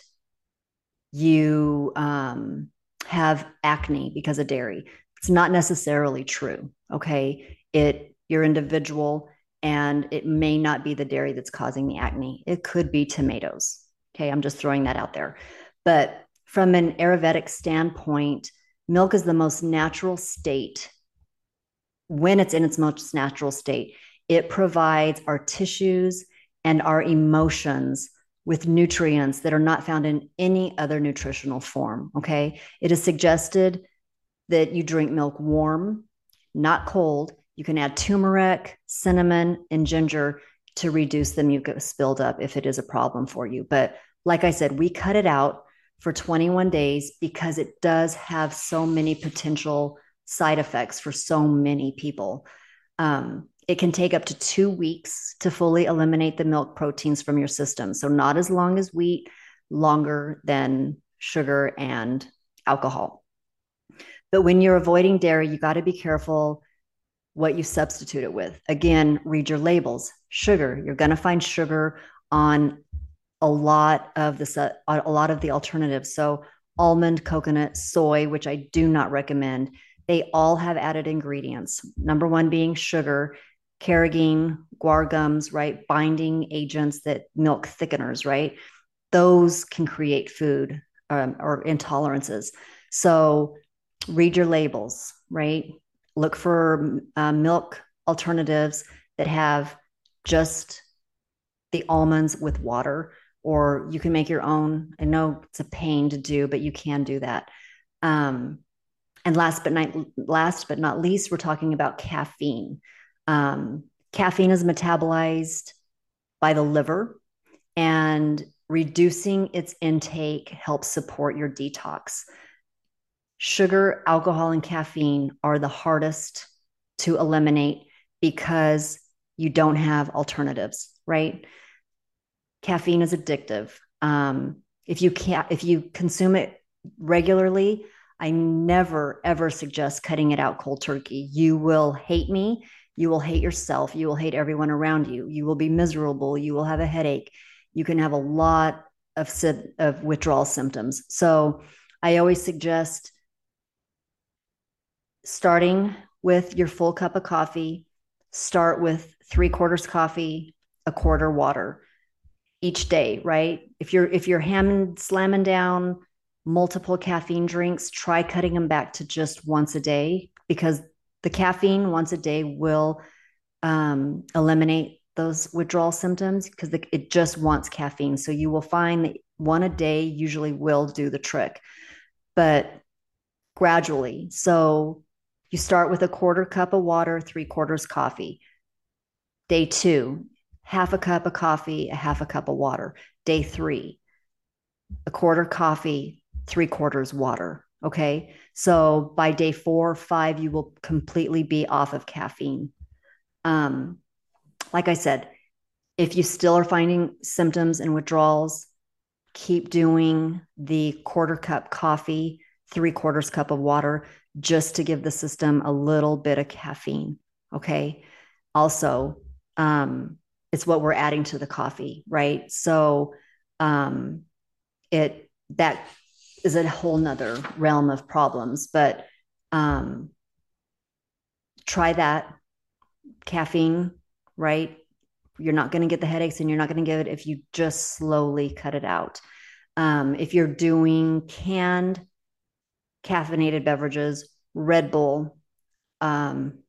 you um, have acne because of dairy. It's not necessarily true. Okay. It, your individual, and it may not be the dairy that's causing the acne. It could be tomatoes. Okay. I'm just throwing that out there. But from an Ayurvedic standpoint, milk is the most natural state when it's in its most natural state. It provides our tissues and our emotions with nutrients that are not found in any other nutritional form. Okay. It is suggested that you drink milk warm, not cold. You can add turmeric, cinnamon, and ginger to reduce the mucus buildup if it is a problem for you. But like I said, we cut it out for 21 days because it does have so many potential side effects for so many people. Um, it can take up to two weeks to fully eliminate the milk proteins from your system. So, not as long as wheat, longer than sugar and alcohol. But when you're avoiding dairy, you got to be careful what you substitute it with. Again, read your labels. Sugar, you're going to find sugar on a lot of the a lot of the alternatives. So almond, coconut, soy, which I do not recommend. They all have added ingredients. Number one being sugar, carrageen, guar gums, right? Binding agents that milk thickeners, right? Those can create food um, or intolerances. So read your labels, right? Look for uh, milk alternatives that have just the almonds with water, or you can make your own. I know it's a pain to do, but you can do that. Um, and last but not last but not least, we're talking about caffeine. Um, caffeine is metabolized by the liver, and reducing its intake helps support your detox sugar, alcohol, and caffeine are the hardest to eliminate because you don't have alternatives, right? Caffeine is addictive. Um, if you can't, if you consume it regularly, I never ever suggest cutting it out cold turkey. You will hate me. You will hate yourself. You will hate everyone around you. You will be miserable. You will have a headache. you can have a lot of, of withdrawal symptoms. So I always suggest starting with your full cup of coffee, start with three quarters coffee, a quarter water each day, right? If you're if you're hamming slamming down multiple caffeine drinks, try cutting them back to just once a day because the caffeine once a day will um, eliminate those withdrawal symptoms because it just wants caffeine. So you will find that one a day usually will do the trick, but gradually. So you start with a quarter cup of water, three quarters coffee. Day two, half a cup of coffee, a half a cup of water. Day three, a quarter coffee, three quarters water. Okay. So by day four, or five, you will completely be off of caffeine. Um, like I said, if you still are finding symptoms and withdrawals, keep doing the quarter cup coffee, three quarters cup of water, just to give the system a little bit of caffeine. Okay. Also, um, it's what we're adding to the coffee, right? So um, it that is a whole nother realm of problems, but um, try that caffeine, right? You're not going to get the headaches and you're not going to get it if you just slowly cut it out. Um, if you're doing canned caffeinated beverages, Red Bull, um,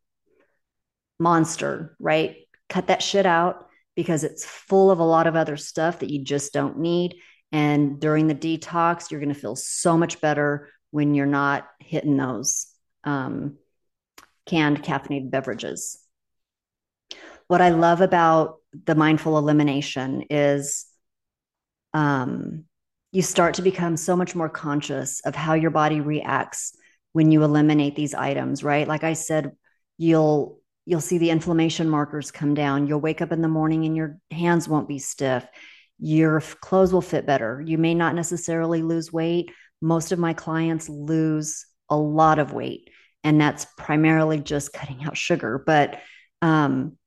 Monster, right? Cut that shit out because it's full of a lot of other stuff that you just don't need. And during the detox, you're going to feel so much better when you're not hitting those um, canned caffeinated beverages. What I love about the mindful elimination is um, you start to become so much more conscious of how your body reacts when you eliminate these items, right? Like I said, you'll you'll see the inflammation markers come down. You'll wake up in the morning and your hands won't be stiff. Your clothes will fit better. You may not necessarily lose weight. Most of my clients lose a lot of weight, and that's primarily just cutting out sugar. But um,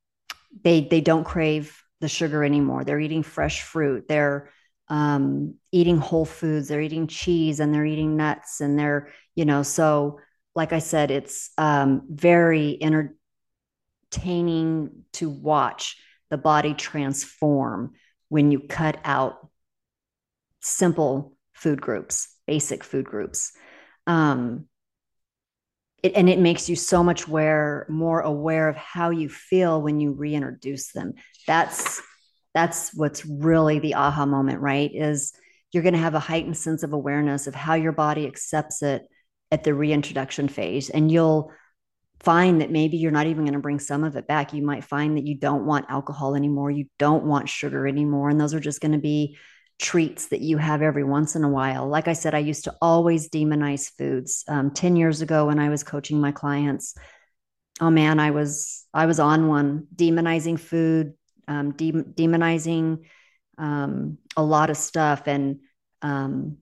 they they don't crave the sugar anymore. They're eating fresh fruit. They're um, eating whole foods. They're eating cheese and they're eating nuts and they're you know so like I said, it's um, very entertaining to watch the body transform when you cut out simple food groups, basic food groups. Um, it, and it makes you so much aware, more aware of how you feel when you reintroduce them. That's that's what's really the aha moment, right? Is you're going to have a heightened sense of awareness of how your body accepts it at the reintroduction phase, and you'll find that maybe you're not even going to bring some of it back. You might find that you don't want alcohol anymore, you don't want sugar anymore, and those are just going to be treats that you have every once in a while. Like I said, I used to always demonize foods. Um, Ten years ago, when I was coaching my clients, oh man, I was I was on one demonizing food, um, de- demonizing um, a lot of stuff, and um,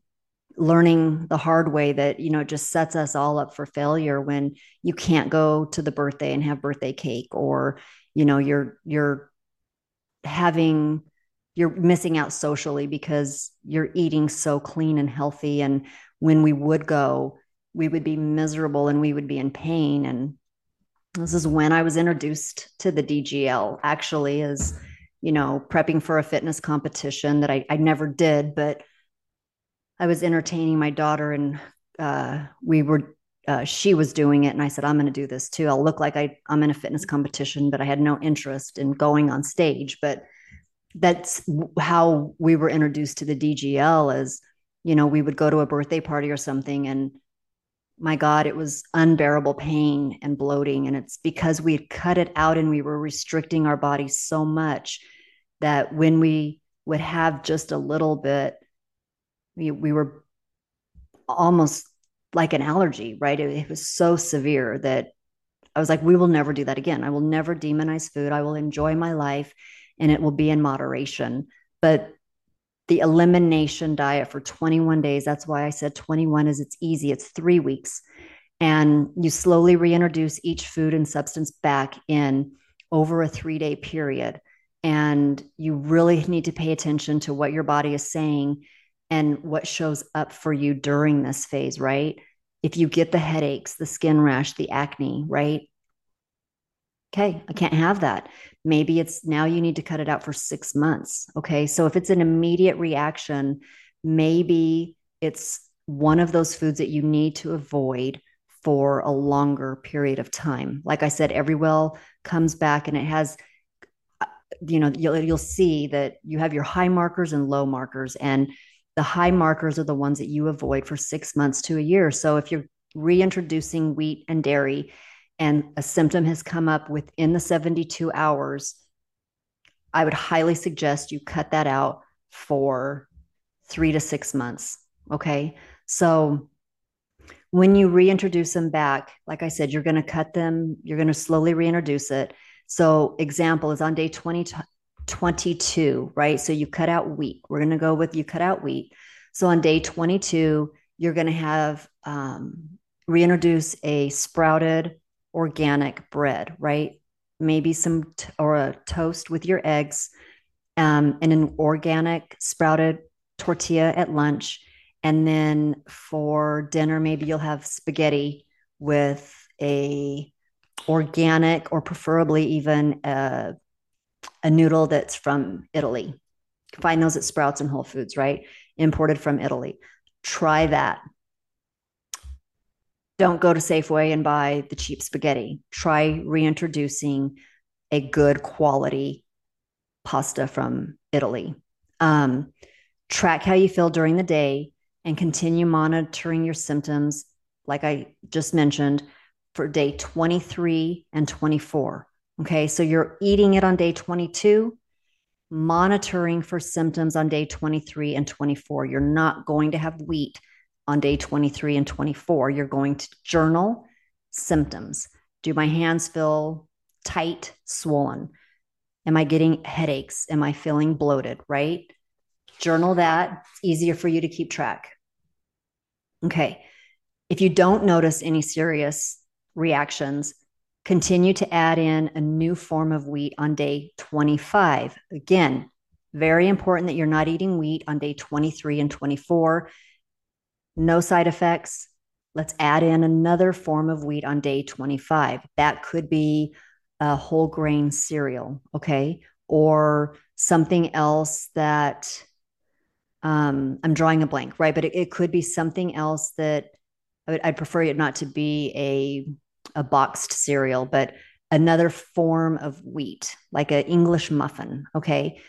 learning the hard way that you know just sets us all up for failure when you can't go to the birthday and have birthday cake or you know you're you're having you're missing out socially because you're eating so clean and healthy. And when we would go we would be miserable and we would be in pain. And this is when i was introduced to the dgl actually as you know prepping for a fitness competition that i, I never did but I was entertaining my daughter and uh, we were uh, she was doing it and I said I'm going to do this too. I'll look like I I'm in a fitness competition, but I had no interest in going on stage. But that's how we were introduced to the DGL as you know we would go to a birthday party or something and my god it was unbearable pain and bloating and it's because we had cut it out and we were restricting our bodies so much that when we would have just a little bit we, we were almost like an allergy, right? It, it was so severe that I was like, we will never do that again. I will never demonize food. I will enjoy my life and it will be in moderation. But the elimination diet for 21 days, that's why I said 21 is it's easy, it's three weeks. And you slowly reintroduce each food and substance back in over a three day period. And you really need to pay attention to what your body is saying and what shows up for you during this phase, right? If you get the headaches, the skin rash, the acne, right? Okay, I can't have that. Maybe it's now you need to cut it out for six months. Okay, so if it's an immediate reaction, maybe it's one of those foods that you need to avoid for a longer period of time. Like I said, Everlywell comes back and it has uh, you know you'll you'll see that you have your high markers and low markers and the high markers are the ones that you avoid for 6 months to a year. So if you're reintroducing wheat and dairy and a symptom has come up within the 72 hours, I would highly suggest you cut that out for 3 to 6 months, okay? So when you reintroduce them back, like I said, you're going to cut them, you're going to slowly reintroduce it. So, example is on day 20, 22, right? So, you cut out wheat. We're going to go with you cut out wheat. So, on day 22, you're going to have um, reintroduce a sprouted organic bread, right? Maybe some t- or a toast with your eggs um, and an organic sprouted tortilla at lunch. And then for dinner maybe you'll have spaghetti with a organic or preferably even a, a noodle that's from italy. Find those at sprouts and whole foods right? Imported from italy. Try that don't go to safeway and buy the cheap spaghetti try reintroducing a good quality pasta from italy um, track how you feel during the day and continue monitoring your symptoms, like I just mentioned, for day 23 and 24. Okay, so you're eating it on day 22, monitoring for symptoms on day 23 and 24. You're not going to have wheat on day 23 and 24. You're going to journal symptoms. Do my hands feel tight, swollen? Am I getting headaches? Am I feeling bloated? Right? Journal that. It's easier for you to keep track. Okay. If you don't notice any serious reactions, continue to add in a new form of wheat on day 25. Again, very important that you're not eating wheat on day 23 and 24. No side effects. Let's add in another form of wheat on day 25. That could be a whole grain cereal, okay? Or something else that um, I'm drawing a blank, right? But it, it could be something else that I would, I'd prefer it not to be a a boxed cereal, but another form of wheat, like an English muffin. Okay,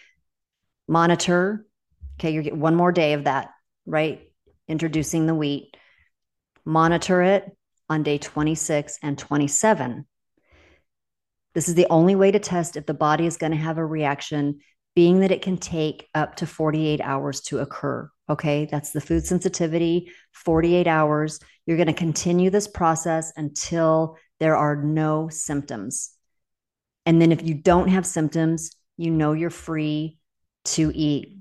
monitor. Okay, you get one more day of that, right? Introducing the wheat. Monitor it on day 26 and 27. This is the only way to test if the body is going to have a reaction being that it can take up to 48 hours to occur. Okay, that's the food sensitivity, 48 hours. You're going to continue this process until there are no symptoms. And then if you don't have symptoms, you know you're free to eat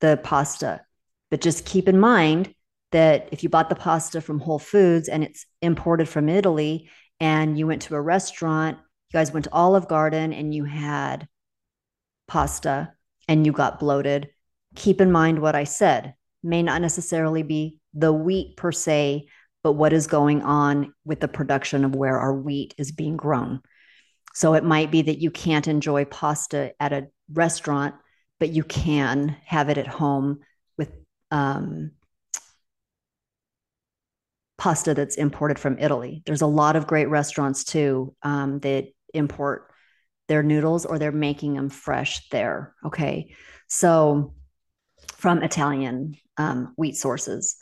the pasta. But just keep in mind that if you bought the pasta from Whole Foods and it's imported from Italy and you went to a restaurant, you guys went to Olive Garden and you had pasta and you got bloated, keep in mind what I said. May not necessarily be the wheat per se, but what is going on with the production of where our wheat is being grown. So it might be that you can't enjoy pasta at a restaurant, but you can have it at home with um, pasta that's imported from Italy. There's a lot of great restaurants too um, that import their noodles or they're making them fresh there. Okay. So from Italian um, wheat sources.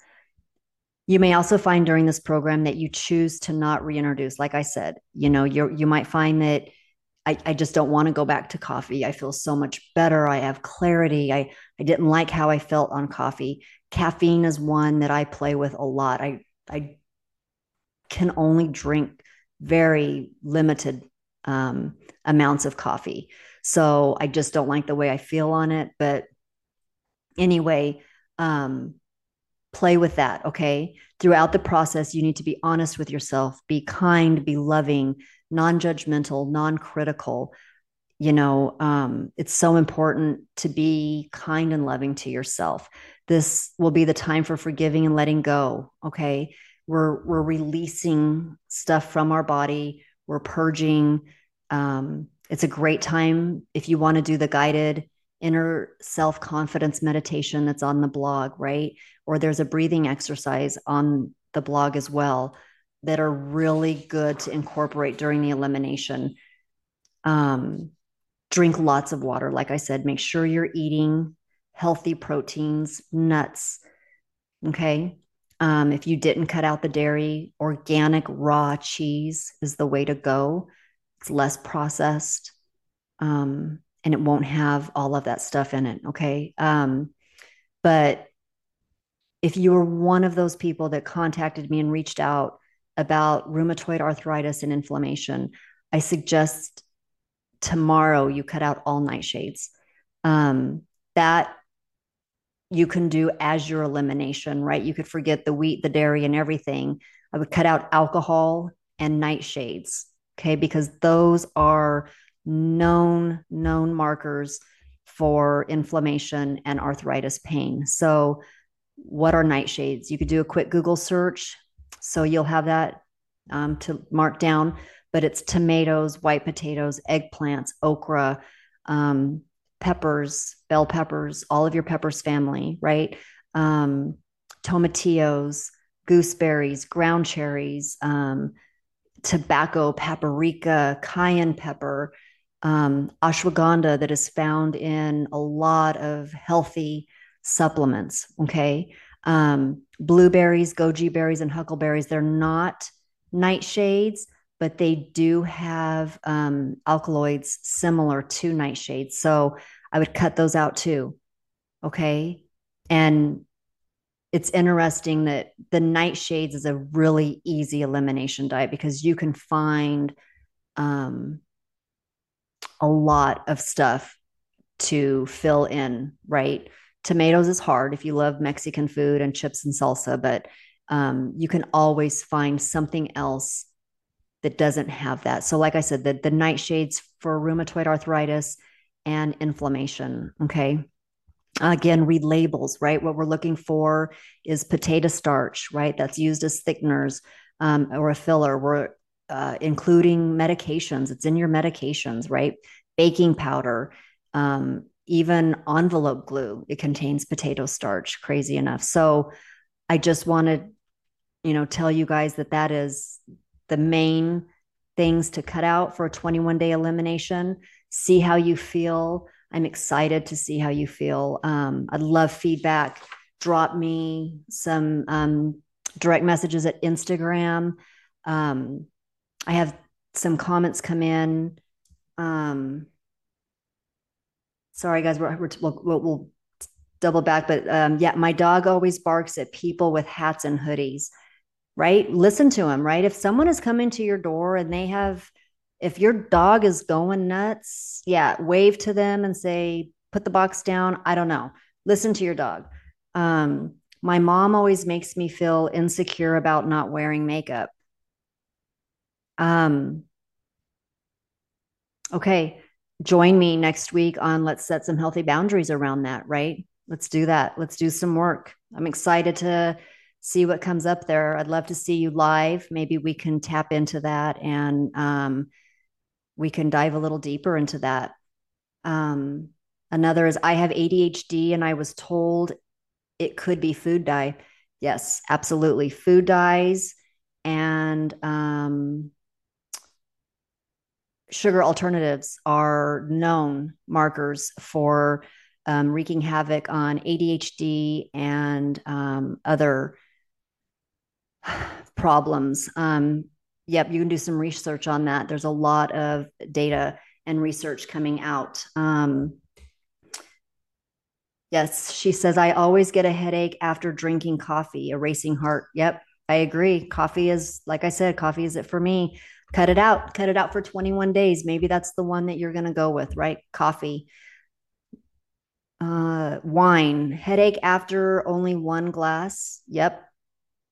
You may also find during this program that you choose to not reintroduce. Like I said, you know, you you might find that I, I just don't want to go back to coffee. I feel so much better. I have clarity. I, I didn't like how I felt on coffee. Caffeine is one that I play with a lot. I I can only drink very limited um, amounts of coffee. So I just don't like the way I feel on it. But anyway, um, play with that. Okay. Throughout the process, you need to be honest with yourself, be kind, be loving, non judgmental, non critical. you know um, it's so important to be kind and loving to yourself this will be the time for forgiving and letting go okay? We're we're releasing stuff from our body. We're purging. Um, it's a great time if you want to do the guided inner self confidence meditation that's on the blog right? Or there's a breathing exercise on the blog as well that are really good to incorporate during the elimination. Um, drink lots of water. Like I said, make sure you're eating healthy proteins, nuts. Okay. Um, if you didn't cut out the dairy, organic raw cheese is the way to go. It's less processed um, and it won't have all of that stuff in it. Okay. Um, but if you were one of those people that contacted me and reached out about rheumatoid arthritis and inflammation, I suggest tomorrow you cut out all nightshades. Um, that you can do as your elimination, right? You could forget the wheat, the dairy, and everything. I would cut out alcohol and nightshades, okay? Because those are known known markers for inflammation and arthritis pain. So, what are nightshades? You could do a quick Google search, so you'll have that um, to mark down but it's tomatoes, white potatoes, eggplants, okra, um, peppers, bell peppers, all of your peppers family, right? Um, tomatillos, gooseberries, ground cherries, um, tobacco, paprika, cayenne pepper, um, ashwagandha that is found in a lot of healthy supplements. Okay. Um, blueberries, goji berries, and huckleberries, they're not nightshades, but they do have um, alkaloids similar to nightshades. So I would cut those out too. Okay. And it's interesting that the nightshades is a really easy elimination diet because you can find um, a lot of stuff to fill in, right? Tomatoes is hard if you love Mexican food and chips and salsa, but um, you can always find something else that doesn't have that. So, like I said, the, the nightshades for rheumatoid arthritis and inflammation. Okay. Again, read labels, right? What we're looking for is potato starch, right? That's used as thickeners um, or a filler. We're uh, including medications. It's in your medications, right? Baking powder, um, even envelope glue. It contains potato starch. Crazy enough. So, I just wanted, you know, tell you guys that that is the main things to cut out for a 21 day elimination. See how you feel. I'm excited to see how you feel. Um, I'd love feedback. Drop me some um, direct messages at Instagram. Um, I have some comments come in. Um, sorry, guys, we're, we're we'll, we'll, we'll, double back, but um, yeah, my dog always barks at people with hats and hoodies right? Listen to them, right? If someone is coming to your door and they have, if your dog is going nuts, yeah, wave to them and say, put the box down. I don't know. Listen to your dog. Um, my mom always makes me feel insecure about not wearing makeup. Um, okay, join me next week on let's set some healthy boundaries around that, right? Let's do that. Let's do some work. I'm excited to see what comes up there. I'd love to see you live. Maybe we can tap into that and um, we can dive a little deeper into that. Um, another is I have ADHD and I was told it could be food dye. Yes, absolutely. Food dyes and um, sugar alternatives are known markers for um, wreaking havoc on ADHD and um, other problems. Um, yep, you can do some research on that. There's a lot of data and research coming out. Um, yes, she says, I always get a headache after drinking coffee, a racing heart. Yep, I agree. Coffee is, like I said, coffee is it for me. Cut it out, cut it out for 21 days. Maybe that's the one that you're going to go with, right? Coffee. Uh, wine, headache after only one glass. Yep,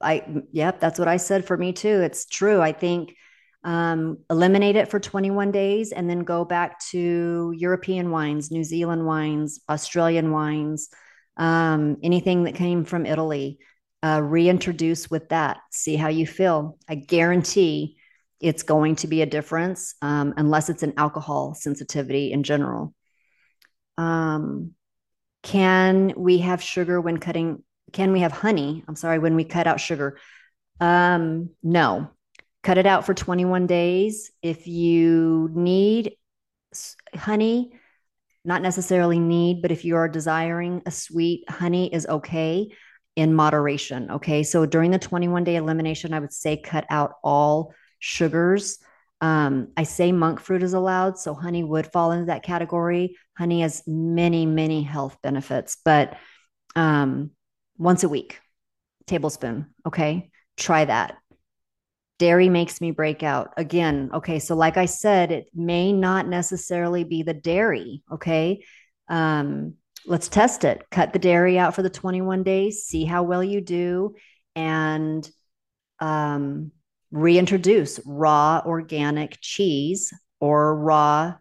I, yep, that's what I said for me too. It's true. I think Um, eliminate it for 21 days and then go back to European wines, New Zealand wines, Australian wines, um, anything that came from Italy. Uh, reintroduce with that. See how you feel. I guarantee it's going to be a difference um, unless it's an alcohol sensitivity in general. Um, can we have sugar when cutting? Can we have honey? I'm sorry, when we cut out sugar. Um, no, cut it out for 21 days. If you need honey, not necessarily need, but if you are desiring a sweet, honey is okay in moderation. Okay. So during the 21 day elimination, I would say cut out all sugars. Um, I say monk fruit is allowed, so honey would fall into that category. Honey has many, many health benefits, but um, once a week, tablespoon. Okay, try that. Dairy makes me break out again. Okay, so like I said, it may not necessarily be the dairy. Okay, um, let's test it. Cut the dairy out for the 21 days, see how well you do, and um, reintroduce raw organic cheese or raw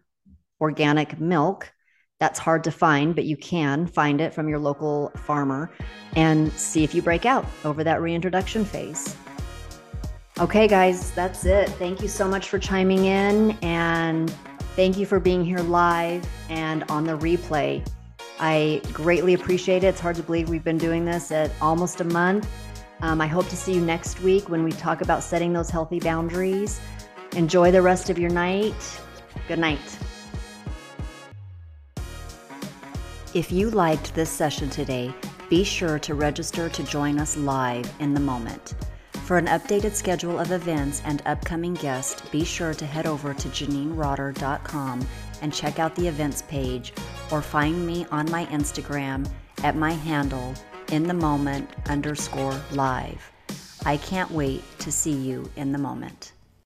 organic milk. That's hard to find, but you can find it from your local farmer and see if you break out over that reintroduction phase. Okay, guys, that's it. Thank you so much for chiming in and thank you for being here live and on the replay. I greatly appreciate it. It's hard to believe we've been doing this at almost a month. Um, I hope to see you next week when we talk about setting those healthy boundaries. Enjoy the rest of your night. Good night. If you liked this session today, be sure to register to join us live in the moment. For an updated schedule of events and upcoming guests, be sure to head over to JanineRotter.com and check out the events page or find me on my Instagram at my handle in the moment underscore live. I can't wait to see you in the moment.